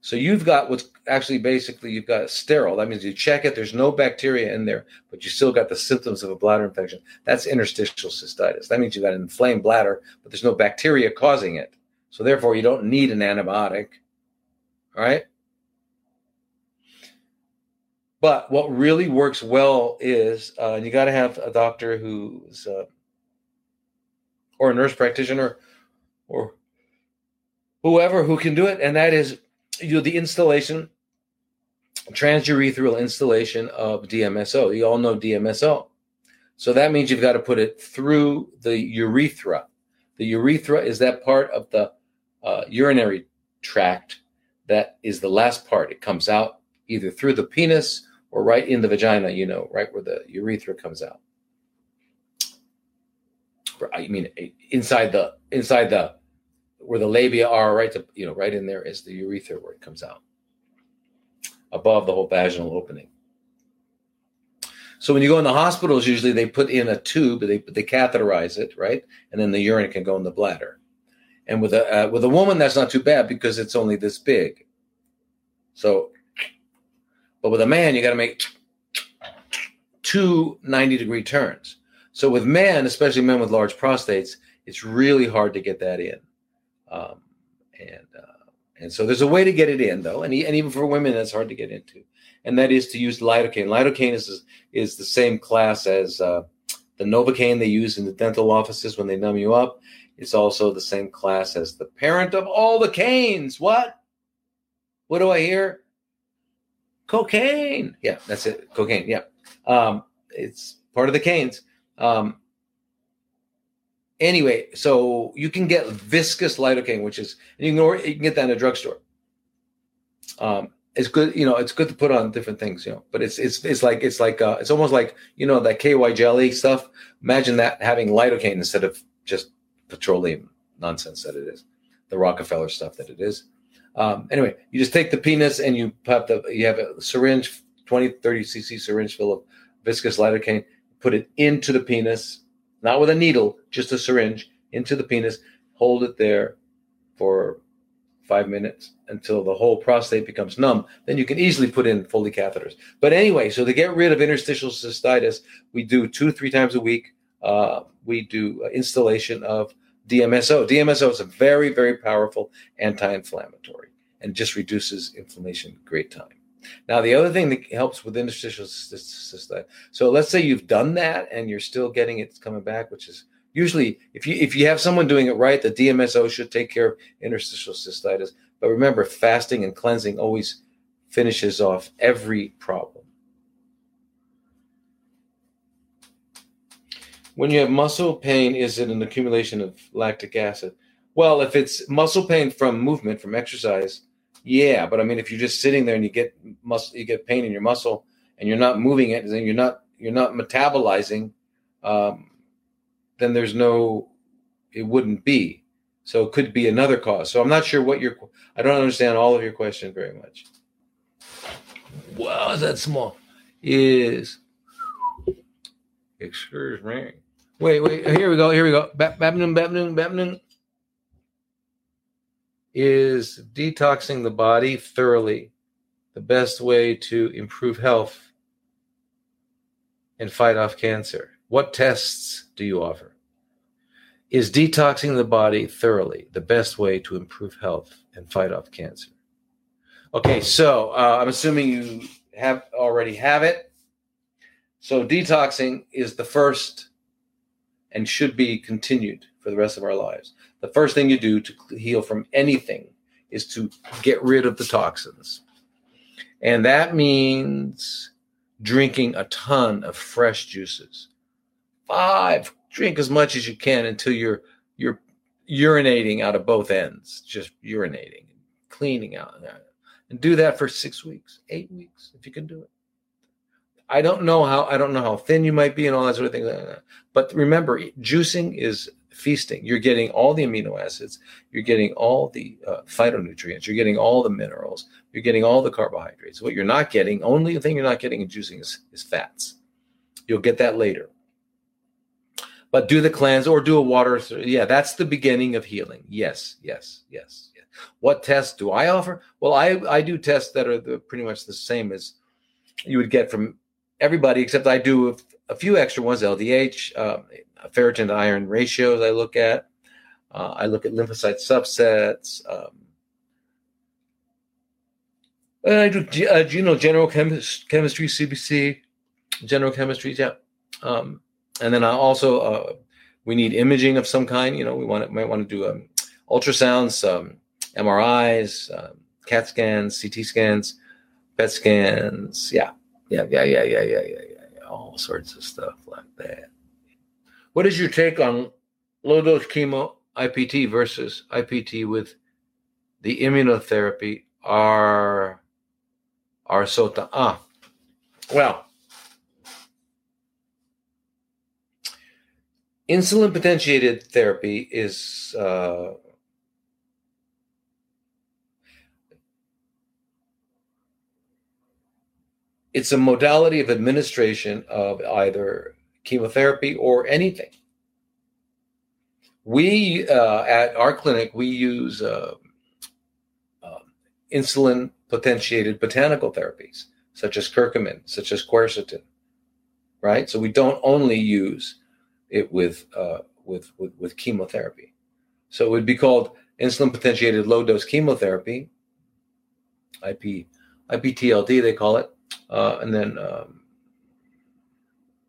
so you've got what's actually basically you've got sterile. That means you check it, there's no bacteria in there, but you still got the symptoms of a bladder infection. That's interstitial cystitis. That means you've got an inflamed bladder, but there's no bacteria causing it. So therefore, you don't need an antibiotic. Right. But what really works well is, uh, you got to have a doctor who's, uh, or a nurse practitioner, or whoever who can do it, and that is you know, the instillation, transurethral installation of DMSO. You all know DMSO. So that means you've got to put it through the urethra. The urethra is that part of the uh, urinary tract that is the last part. It comes out either through the penis or right in the vagina, you know, right where the urethra comes out. I mean, inside the inside the where the labia are, right to you know, right in there is the urethra where it comes out, above the whole vaginal opening. So when you go in the hospitals, usually they put in a tube, they they catheterize it, right, and then the urine can go in the bladder. And with a uh, with a woman, that's not too bad because it's only this big. So, but with a man, you got to make two 90 degree turns. So with men, especially men with large prostates, it's really hard to get that in. Um, and uh, and so there's a way to get it in though, and, and even for women that's hard to get into, and that is to use lidocaine. Lidocaine is is the same class as uh, the novocaine they use in the dental offices when they numb you up. It's also the same class as the parent of all the canes. What? What do I hear? Cocaine. Yeah, that's it. Cocaine. Yeah. Um, it's part of the canes. Um, Anyway, so you can get viscous lidocaine, which is you can you can get that in a drugstore. Um, it's good, you know, it's good to put on different things, you know. But it's it's it's like it's like uh, it's almost like you know that KY jelly stuff. Imagine that having lidocaine instead of just petroleum nonsense that it is, the Rockefeller stuff that it is. Um, anyway, you just take the penis and you pop the you have a syringe, 20, 30 cc syringe full of viscous lidocaine, put it into the penis, not with a needle, just a syringe into the penis. Hold it there for five minutes until the whole prostate becomes numb. Then you can easily put in Foley catheters. But anyway, so to get rid of interstitial cystitis, we do two, three times a week. Uh, we do uh, instillation of DMSO. DMSO is a very, very powerful anti-inflammatory and just reduces inflammation great time. Now, the other thing that helps with interstitial cystitis. So let's say you've done that and you're still getting it coming back, which is usually if you if you have someone doing it right, the DMSO should take care of interstitial cystitis. But remember, fasting and cleansing always finishes off every problem. When you have muscle pain, is it an accumulation of lactic acid? Well, if it's muscle pain from movement, from exercise, yeah. But I mean, if you're just sitting there and you get muscle, you get pain in your muscle, and you're not moving it, then you're not you're not metabolizing. Um, then there's no, it wouldn't be. So it could be another cause. So I'm not sure what your. I don't understand all of your question very much. Wow, is that small? Is excuse me. Wait, wait. Here we go. Here we go. Babnum, babnum, babnum. Is detoxing the body thoroughly the best way to improve health and fight off cancer? What tests do you offer? Is detoxing the body thoroughly the best way to improve health and fight off cancer? Okay, so uh, I'm assuming you have already have it. So detoxing is the first and should be continued for the rest of our lives. The first thing you do to heal from anything is to get rid of the toxins. And that means drinking a ton of fresh juices. Five, drink as much as you can until you're you're urinating out of both ends, just urinating, cleaning out. And do that for six weeks, eight weeks, if you can do it. I don't know how I don't know how thin you might be and all that sort of thing. But remember, juicing is feasting. You're getting all the amino acids. You're getting all the uh, phytonutrients. You're getting all the minerals. You're getting all the carbohydrates. What you're not getting, only the thing you're not getting in juicing is, is fats. You'll get that later. But do the cleanse or do a water. Yeah, that's the beginning of healing. Yes, yes, yes. yes. What tests do I offer? Well, I I do tests that are the, pretty much the same as you would get from everybody, except I do a, few extra ones: LDH, uh, ferritin to iron ratios. I look at. Uh, I look at lymphocyte subsets. Um, I do, uh, you know, general chemistry, CBC, general chemistry. Yeah. Um, and then I also uh, we need imaging of some kind. You know, we want might want to do um, ultrasounds, um, MRIs, um, CAT scans, CT scans, PET scans. Yeah, yeah, yeah, yeah, yeah, yeah, yeah, yeah, all sorts of stuff like that. What is your take on low dose chemo IPT versus IPT with the immunotherapy R R SOTA? Ah, well, insulin potentiated therapy is uh, it's a modality of administration of either chemotherapy or anything. We uh, at our clinic we use uh, uh, insulin potentiated botanical therapies such as curcumin, such as quercetin, right? So we don't only use it with uh, with, with with chemotherapy. So it would be called insulin potentiated low dose chemotherapy, IP IPTLD they call it, uh, and then um,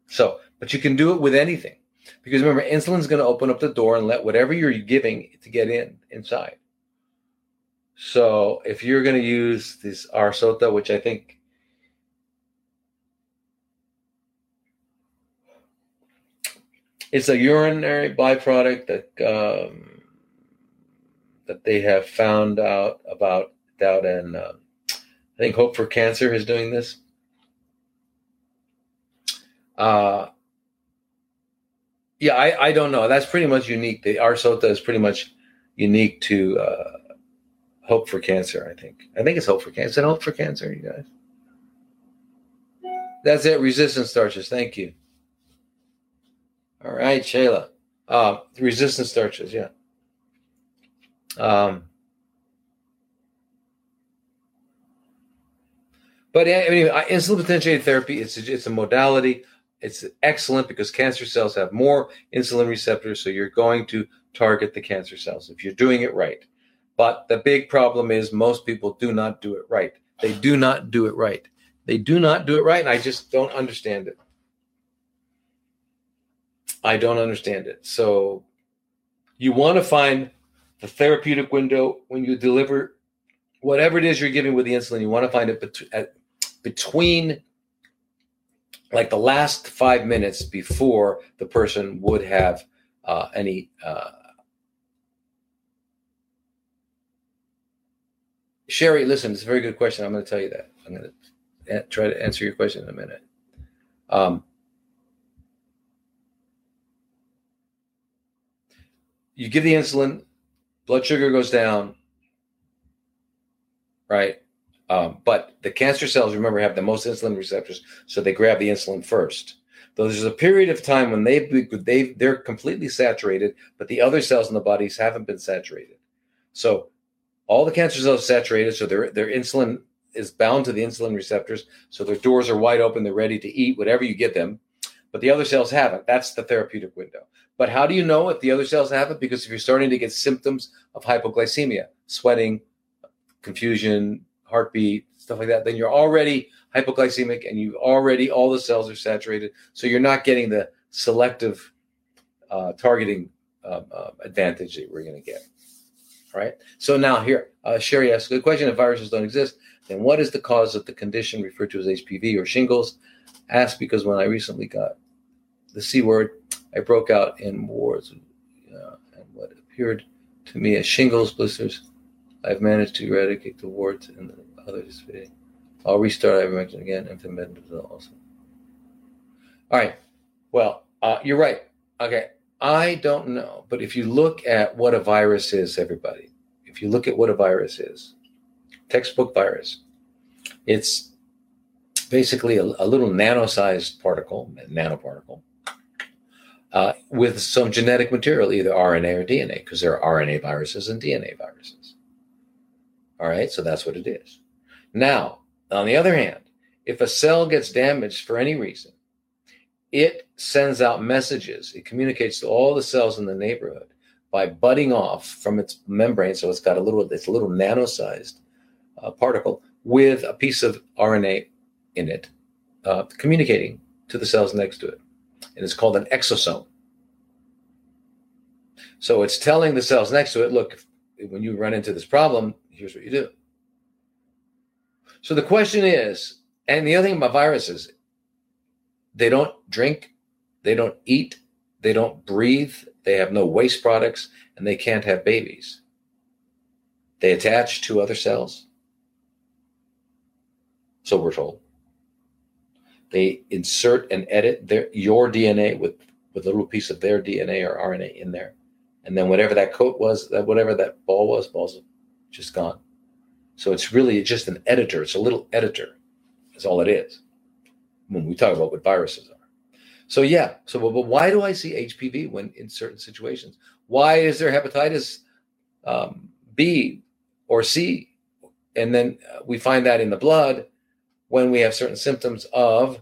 so but you can do it with anything because remember insulin's going to open up the door and let whatever you're giving to get in inside. So if you're going to use this R-SOTA, which I think it's a urinary byproduct that um, that they have found out about out and uh, I think Hope for Cancer is doing this. Uh, yeah, I, I don't know. That's pretty much unique. The R-SOTA is pretty much unique to uh, Hope for Cancer. I think. I think it's Hope for Cancer. Hope for Cancer, you guys. That's it. Resistance starches. Thank you. All right, Shayla. Uh, resistant starches, yeah. Um, but anyway, insulin potentiated therapy, it's a, it's a modality. It's excellent because cancer cells have more insulin receptors, so you're going to target the cancer cells if you're doing it right. But the big problem is most people do not do it right. They do not do it right. They do not do it right, and I just don't understand it. I don't understand it. So you want to find the therapeutic window when you deliver whatever it is you're giving with the insulin. You want to find it bet- at, between like the last five minutes before the person would have uh, any. Uh, Sherry, listen, it's a very good question. I'm going to tell you that. I'm going to try to answer your question in a minute. Um, you give the insulin, blood sugar goes down, right? Um, but the cancer cells, remember, have the most insulin receptors, so they grab the insulin first. Though there's a period of time when they they they're completely saturated, but the other cells in the bodies haven't been saturated. So all the cancer cells are saturated, so their their insulin is bound to the insulin receptors, so their doors are wide open, they're ready to eat whatever you give them. But the other cells haven't. That's the therapeutic window. But how do you know if the other cells have it? Because if you're starting to get symptoms of hypoglycemia, sweating, confusion, heartbeat, stuff like that, then you're already hypoglycemic and you already, all the cells are saturated. So you're not getting the selective uh, targeting um, uh, advantage that we're going to get. All right. So now here, uh, Sherry asks, a good question. If viruses don't exist, then what is the cause of the condition referred to as HPV or shingles? Asked because when I recently got the C word, I broke out in warts uh, and what appeared to me as shingles blisters. I've managed to eradicate the warts and the others fitting. I'll restart ivermectin again and fenbendazole also. All right. Well, uh, you're right. Okay. I don't know, but if you look at what a virus is, everybody, if you look at what a virus is, textbook virus, it's basically a, a little nano-sized particle, nanoparticle, uh, with some genetic material, either RNA or DNA, because there are RNA viruses and DNA viruses. All right, so that's what it is. Now, on the other hand, if a cell gets damaged for any reason, it sends out messages. It communicates to all the cells in the neighborhood by budding off from its membrane. So it's got a little, it's a little nano-sized uh, particle with a piece of RNA in it, uh, communicating to the cells next to it and it's called an exosome. So it's telling the cells next to it, look, when you run into this problem, here's what you do. So the question is, and the other thing about viruses, they don't drink, they don't eat, they don't breathe, they have no waste products, and they can't have babies. They attach to other cells. So we're told. They insert and edit their your DNA with with a little piece of their DNA or RNA in there, and then whatever that coat was, that whatever that ball was, ball's just gone. So it's really just an editor. It's a little editor. That's all it is. When we talk about what viruses are. So yeah. So but, but why do I see HPV when in certain situations? Why is there hepatitis um, B or C, and then uh, we find that in the blood? when we have certain symptoms of,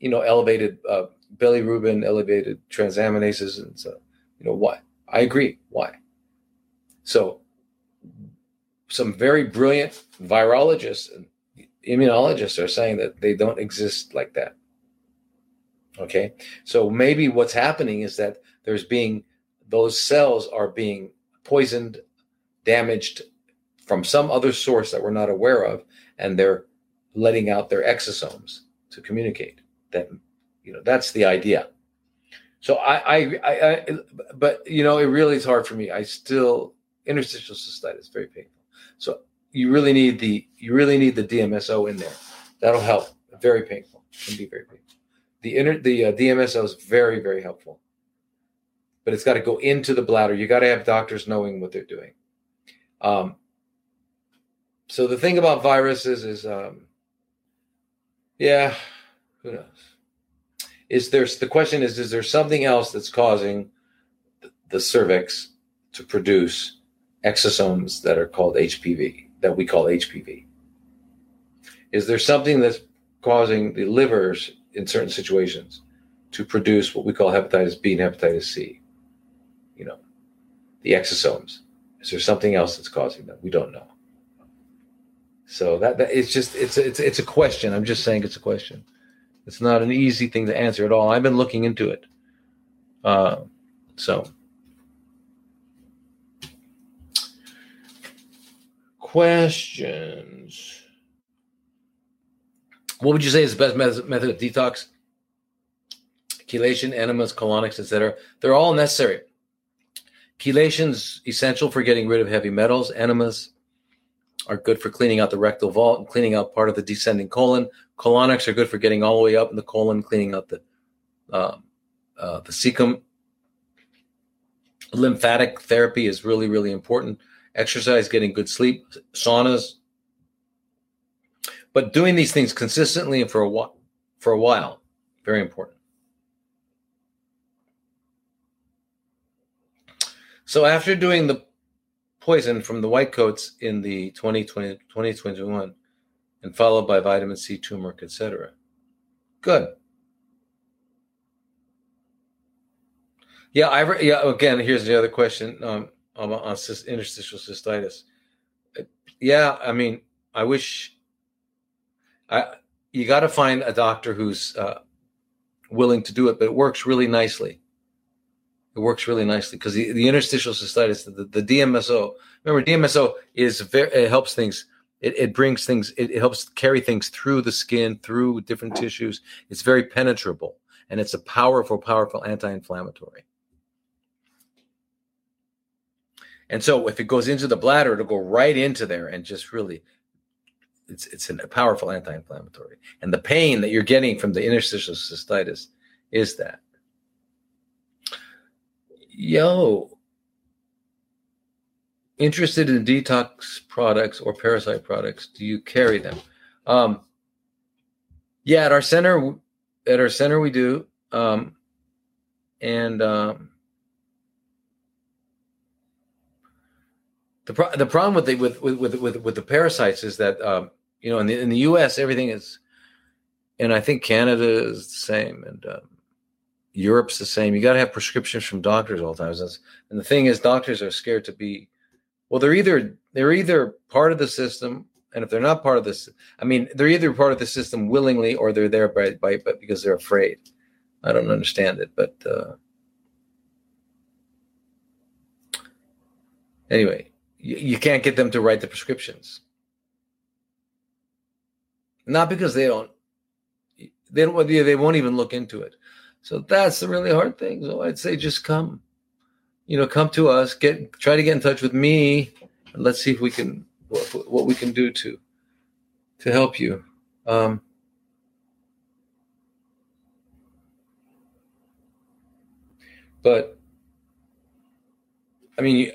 you know, elevated uh, bilirubin, elevated transaminases, and so, you know, why? I agree. Why? So, some very brilliant virologists and immunologists are saying that they don't exist like that. Okay, so maybe what's happening is that there's being those cells are being poisoned, damaged from some other source that we're not aware of, and they're letting out their exosomes to communicate. That you know that's the idea. So I, I, I, I, but you know, it really is hard for me. I still interstitial cystitis very painful. So you really need the you really need the DMSO in there. That'll help. Very painful. Can be very painful. The inner the uh, DMSO is very very helpful, but it's got to go into the bladder. You got to have doctors knowing what they're doing. Um, so the thing about viruses is um, yeah, who knows? is there the question is is there something else that's causing the cervix to produce exosomes that are called HPV that we call HPV? Is there something that's causing the livers in certain situations to produce what we call hepatitis B and hepatitis C? You know, the exosomes. Is there something else that's causing them? We don't know. So that, that it's just it's it's it's a question. I'm just saying it's a question. It's not an easy thing to answer at all. I've been looking into it. Uh, so questions. What would you say is the best method of detox? Chelation, enemas, colonics, etc. They're all necessary. Chelation's essential for getting rid of heavy metals. Enemas are good for cleaning out the rectal vault and cleaning out part of the descending colon. Colonics are good for getting all the way up in the colon, cleaning out the uh, uh, the cecum. Lymphatic therapy is really, really important. Exercise, getting good sleep, saunas. But doing these things consistently and for a while, for a while, very important. So after doing the poison from the white coats in the 2020, 2021 and followed by vitamin C, turmeric, etc. Good. Yeah, I re- yeah. Again, here's the other question um, on, on interstitial cystitis. Yeah, I mean, I wish I you got to find a doctor who's uh, willing to do it, but it works really nicely. It works really nicely because the, the interstitial cystitis, the, the DMSO. Remember, DMSO is very it helps things. It, it brings things. It, it helps carry things through the skin, through different tissues. It's very penetrable, and it's a powerful, powerful anti-inflammatory. And so, if it goes into the bladder, it'll go right into there and just really it's it's a powerful anti-inflammatory. And the pain that you're getting from the interstitial cystitis is that yo, interested in detox products or parasite products, do you carry them? Um, yeah, at our center, at our center we do, um, and um, the pro- the problem with the with, with with with the parasites is that um, you know in the in the U.S. everything is, and I think Canada is the same, and um, Europe's the same. You got to have prescriptions from doctors all the time. And the thing is, doctors are scared to be. Well, they're either they're either part of the system, and if they're not part of this, I mean, they're either part of the system willingly or they're there by, by but because they're afraid. I don't understand it, but uh, anyway, you, can't get them to write the prescriptions. Not because they don't they don't they won't even look into it so that's the really hard thing. So I'd say just come, you know, come to us, get try to get in touch with me, and let's see if we can what, what we can do to to help you. Um, but I mean,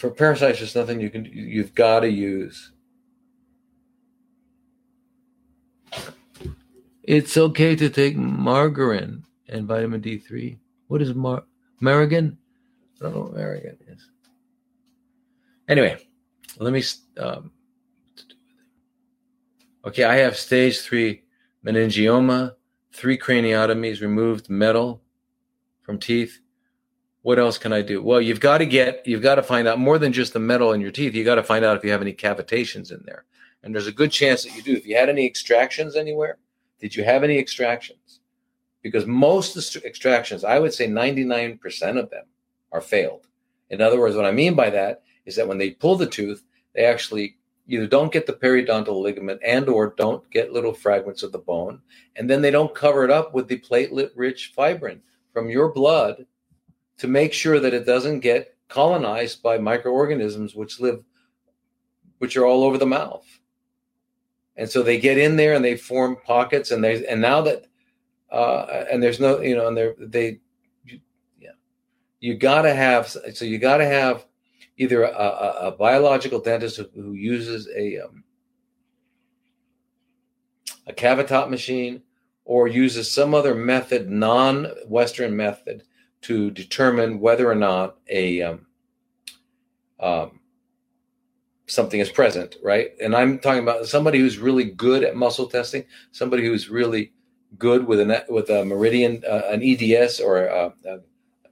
for parasites, there's nothing you can. You've got to use It's okay to take margarine and vitamin D3. What is mar- Marigan? I don't know what Marigan is. Anyway, let me. Um, okay, I have stage three meningioma, three craniotomies, removed metal from teeth. What else can I do? Well, you've got to get, you've got to find out more than just the metal in your teeth. You got to find out if you have any cavitations in there. And there's a good chance that you do. If you had any extractions anywhere, did you have any extractions? Because most extractions, I would say 99% of them are failed. In other words, what I mean by that is that when they pull the tooth, they actually either don't get the periodontal ligament and or don't get little fragments of the bone and then they don't cover it up with the platelet rich fibrin from your blood to make sure that it doesn't get colonized by microorganisms which live which are all over the mouth. And so they get in there and they form pockets and they and now that uh, and there's no you know and they're they yeah. You got to have so you got to have either a, a, a, biological dentist who, uses a um, a Cavitat machine or uses some other method, non-Western method, to determine whether or not a um, um, something is present, right? And I'm talking about somebody who's really good at muscle testing, somebody who's really good with an with a Meridian, uh, an EDS or a, a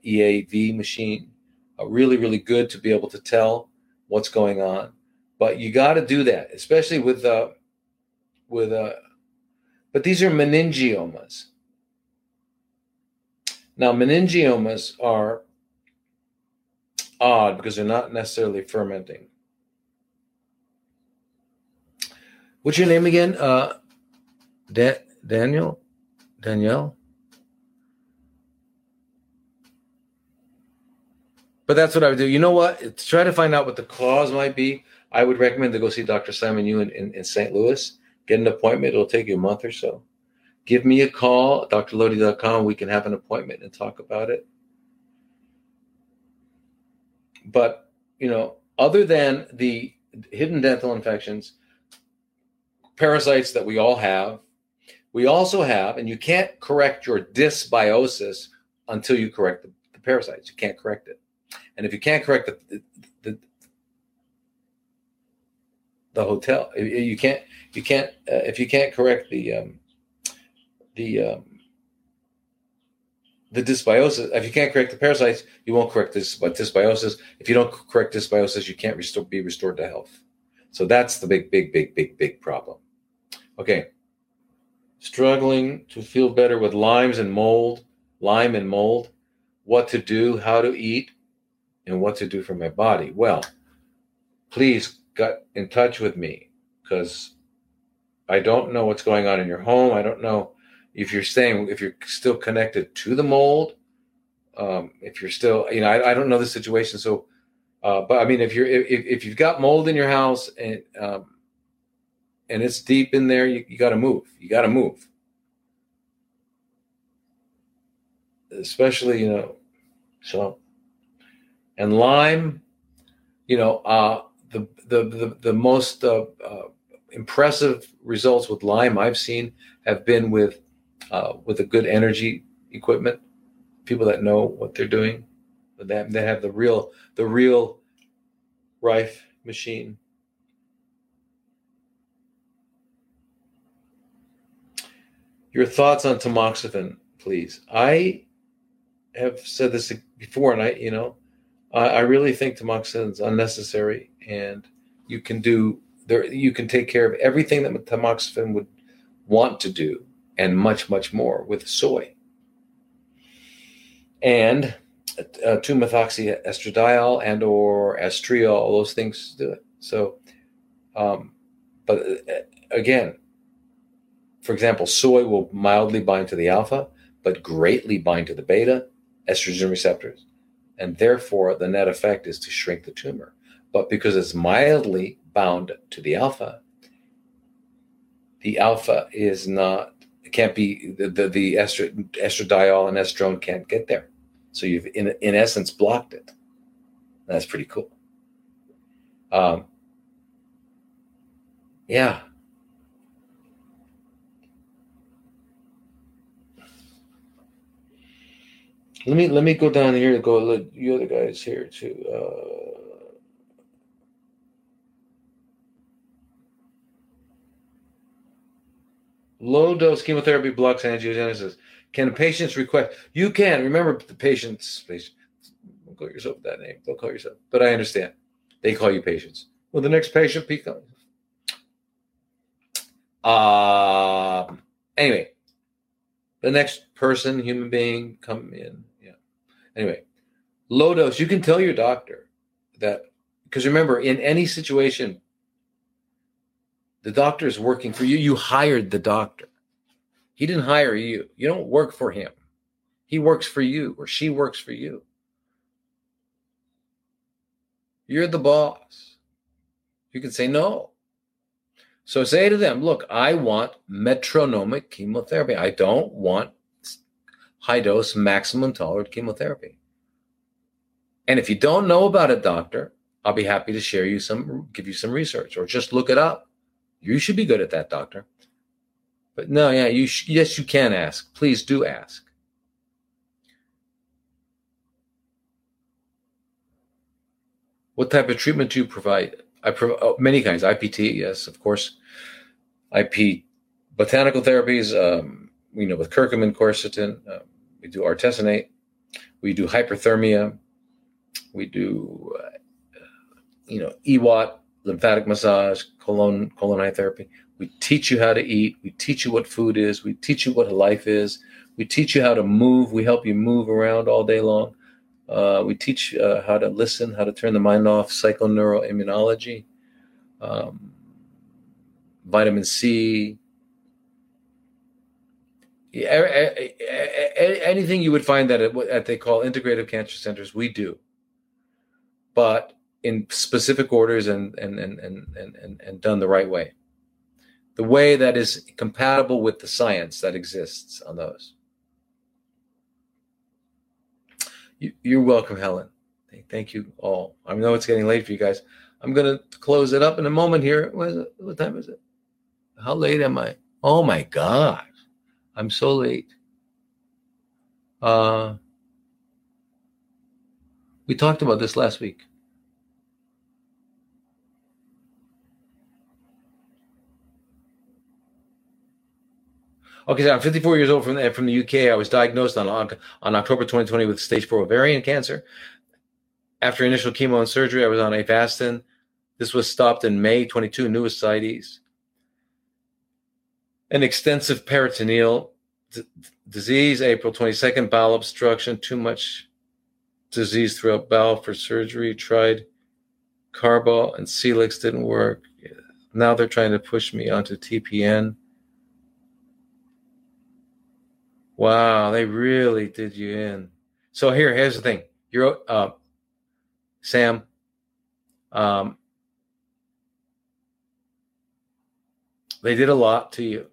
EAV machine, uh, really really good to be able to tell what's going on. But you got to do that, especially with uh, with uh, but these are meningiomas. Now, meningiomas are odd because they're not necessarily fermenting. What's your name again? Uh, da- Daniel? Danielle? But that's what I would do. You know what? To try to find out what the cause might be, I would recommend to go see Dr. Simon in, in, in St. Louis. Get an appointment. It'll take you a month or so. Give me a call, drlodi.com. We can have an appointment and talk about it. But, you know, other than the hidden dental infections, parasites that we all have, we also have, and you can't correct your dysbiosis until you correct the, the parasites. You can't correct it. And if you can't correct the, the, the hotel, you can't, you can't, uh, if you can't correct the, um, the, um, the dysbiosis, if you can't correct the parasites, you won't correct this but dysbiosis. If you don't correct dysbiosis, you can't restore, be restored to health. So that's the big, big, big, big, big problem. Okay. Struggling to feel better with Lyme's and mold, Lyme and mold, what to do, how to eat, and what to do for my body. Well, please get in touch with me because I don't know what's going on in your home. I don't know if you're staying, if you're still connected to the mold, um, if you're still, you know, I, I don't know the situation. So, uh, but I mean, if you're, if, if you've got mold in your house and, um, and it's deep in there, you, you got to move. You got to move. Especially, you know, so, and Lyme, you know, uh, the, the, the, the most uh, uh, impressive results with Lyme I've seen have been with uh, with a good energy equipment, people that know what they're doing, that they have the real the real Rife machine. Your thoughts on tamoxifen, please. I have said this before, and I, you know, I, I really think tamoxifen is unnecessary, and you can do there. You can take care of everything that tamoxifen would want to do and much, much more with soy. And uh, 2-methoxyestradiol and or estriol, all those things do it. So, um, but uh, again, for example, soy will mildly bind to the alpha, but greatly bind to the beta estrogen receptors. And therefore, the net effect is to shrink the tumor. But because it's mildly bound to the alpha, the alpha is not can't be the the, the estradiol and estrone can't get there. So you've in in essence blocked it. That's pretty cool. Um, yeah. Let me let me go down here to go look you other guys here too. Uh, Low dose chemotherapy blocks angiogenesis. Can patients request? You can. Remember the patients. Patient, don't call yourself that name. Don't call yourself. But I understand. They call you patients. Will the next patient be coming? Uh, anyway, the next person, human being, come in. Yeah. Anyway, low dose. You can tell your doctor that because remember, in any situation, the doctor is working for you. You hired the doctor. He didn't hire you. You don't work for him. He works for you or she works for you. You're the boss. You can say no. So say to them, look, I want metronomic chemotherapy. I don't want high dose maximum tolerant chemotherapy. And if you don't know about it, doctor, I'll be happy to share you some, give you some research or just look it up. You should be good at that, doctor. But no, yeah, you sh- yes, you can ask. Please do ask. What type of treatment do you provide? I provide oh, many kinds. IPT, yes, of course. IP botanical therapies. Um, you know, with curcumin, quercetin. Uh, we do artesunate. We do hyperthermia. We do, uh, you know, EWOT, lymphatic massage, colon colon therapy. We teach you how to eat. We teach you what food is. We teach you what life is. We teach you how to move. We help you move around all day long. Uh, we teach uh, how to listen, how to turn the mind off, psychoneuroimmunology, um, vitamin C. Yeah, anything you would find that at what they call integrative cancer centers, we do. But in specific orders and and and and and, and done the right way. The way that is compatible with the science that exists on those. You, are welcome helen. Thank you all. I know it's getting late for you guys. I'm going to close it up in a moment here. What, is it? what time is it? How late am i? Oh my god i'm so late. Uh we talked about this last week Okay, so I'm 54 years old from the, from the UK. I was diagnosed on, on October 2020 with stage four ovarian cancer. After initial chemo and surgery, I was on Avastin. This was stopped in May 22, new ascites. An extensive peritoneal d- disease, April 22nd, bowel obstruction, too much disease throughout bowel for surgery. Tried carbo and Caelyx didn't work. Now they're trying to push me onto TPN. Wow, they really did you in. So here, here's the thing. You're uh, Sam. Um, they did a lot to you.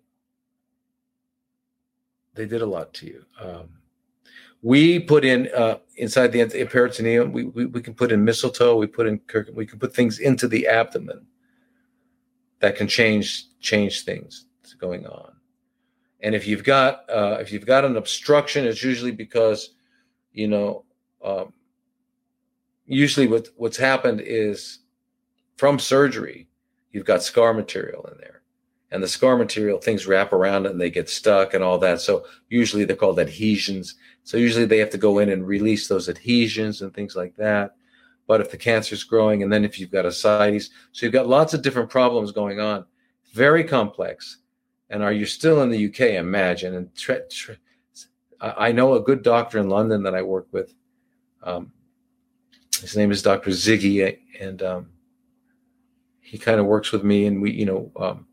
They did a lot to you. Um, we put in uh, inside the peritoneum. We, we we can put in mistletoe. We put in we can put things into the abdomen that can change change things that's going on. And if you've got uh, if you've got an obstruction, it's usually because, you know, um, usually what what's happened is from surgery, you've got scar material in there, and the scar material things wrap around and they get stuck and all that. So usually they're called adhesions. So usually they have to go in and release those adhesions and things like that. But if the cancer is growing, and then if you've got ascites, so you've got lots of different problems going on, very complex and are you still in the UK? Imagine. And I know a good doctor in London that I work with. Um, his name is Dr. Ziggy, and um, he kind of works with me. And we, you know, um,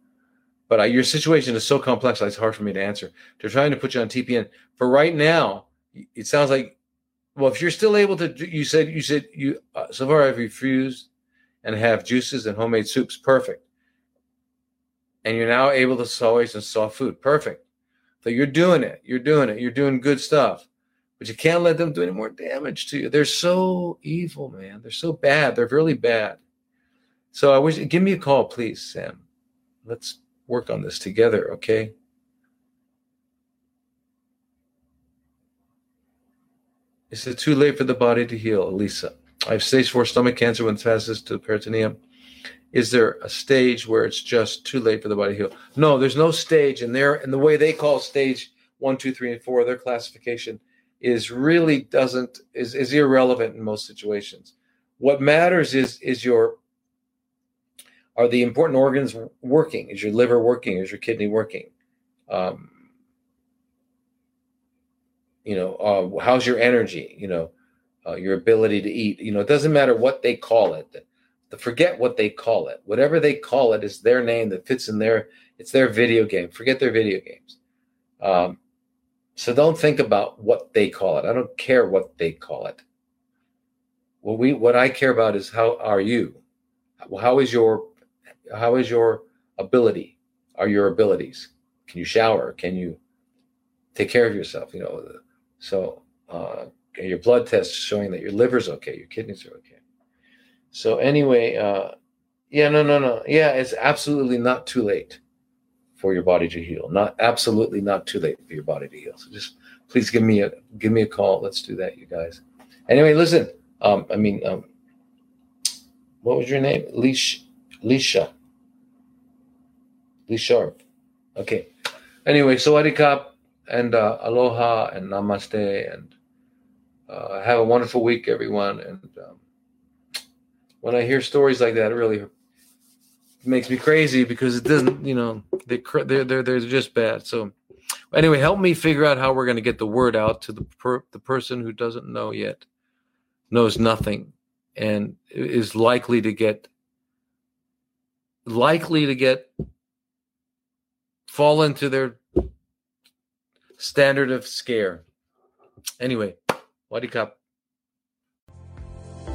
but uh, your situation is so complex; it's hard for me to answer. They're trying to put you on TPN for right now. It sounds like, well, if you're still able to, you said you said you uh, so far I've refused and have juices and homemade soups. Perfect and you're now able to soy and soft food. Perfect. So you're doing it. You're doing it. You're doing good stuff. But you can't let them do any more damage to you. They're so evil, man. They're so bad. They're really bad. So I wish give me a call, please, Sam. Let's work on this together, okay? Is it too late for the body to heal, Elisa? I have stage four stomach cancer with metastasis to the peritoneum is there a stage where it's just too late for the body to heal? No, there's no stage, and there and the way they call stage one, two, three, and four, their classification is really doesn't is is irrelevant in most situations. What matters is is your are the important organs working? Is your liver working? Is your kidney working? Um, you know, uh, how's your energy? You know, uh, your ability to eat. You know, it doesn't matter what they call it forget what they call it. Whatever they call it is their name that fits in their. It's their video game. Forget their video games. Um, so don't think about what they call it. I don't care what they call it. What we what I care about is how are you? How is your how is your ability? Are your abilities? Can you shower? Can you take care of yourself? You know, so uh, your blood tests showing that your liver's okay, your kidneys are okay. So anyway, uh, yeah, no, no, no, yeah, it's absolutely not too late for your body to heal. Not absolutely not too late for your body to heal. So just please give me a give me a call. Let's do that, you guys. Anyway, listen. Um, I mean, um, what was your name? Leash, Leisha. Lee Sharp. Okay. Anyway, Sawadee Kap and uh, aloha and namaste and uh, have a wonderful week, everyone. And um, when I hear stories like that, it really makes me crazy because it doesn't, you know, they, they're, they're, they're just bad. So anyway, help me figure out how we're going to get the word out to the per, the person who doesn't know yet, knows nothing, and is likely to get likely to get fall into their standard of scare. Anyway, Wadi Cup.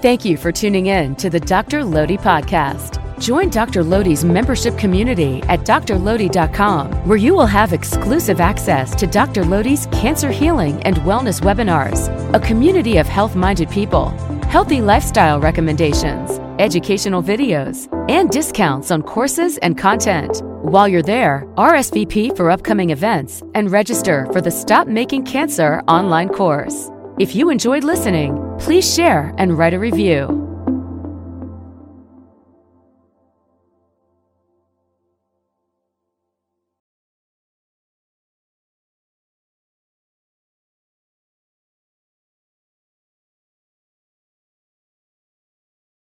Thank you for tuning in to the Dr. Lodi podcast. Join Dr. Lodi's membership community at drlodi.com, where you will have exclusive access to Dr. Lodi's cancer healing and wellness webinars, a community of health minded people, healthy lifestyle recommendations, educational videos, and discounts on courses and content. While you're there, RSVP for upcoming events and register for the Stop Making Cancer online course. If you enjoyed listening, please share and write a review.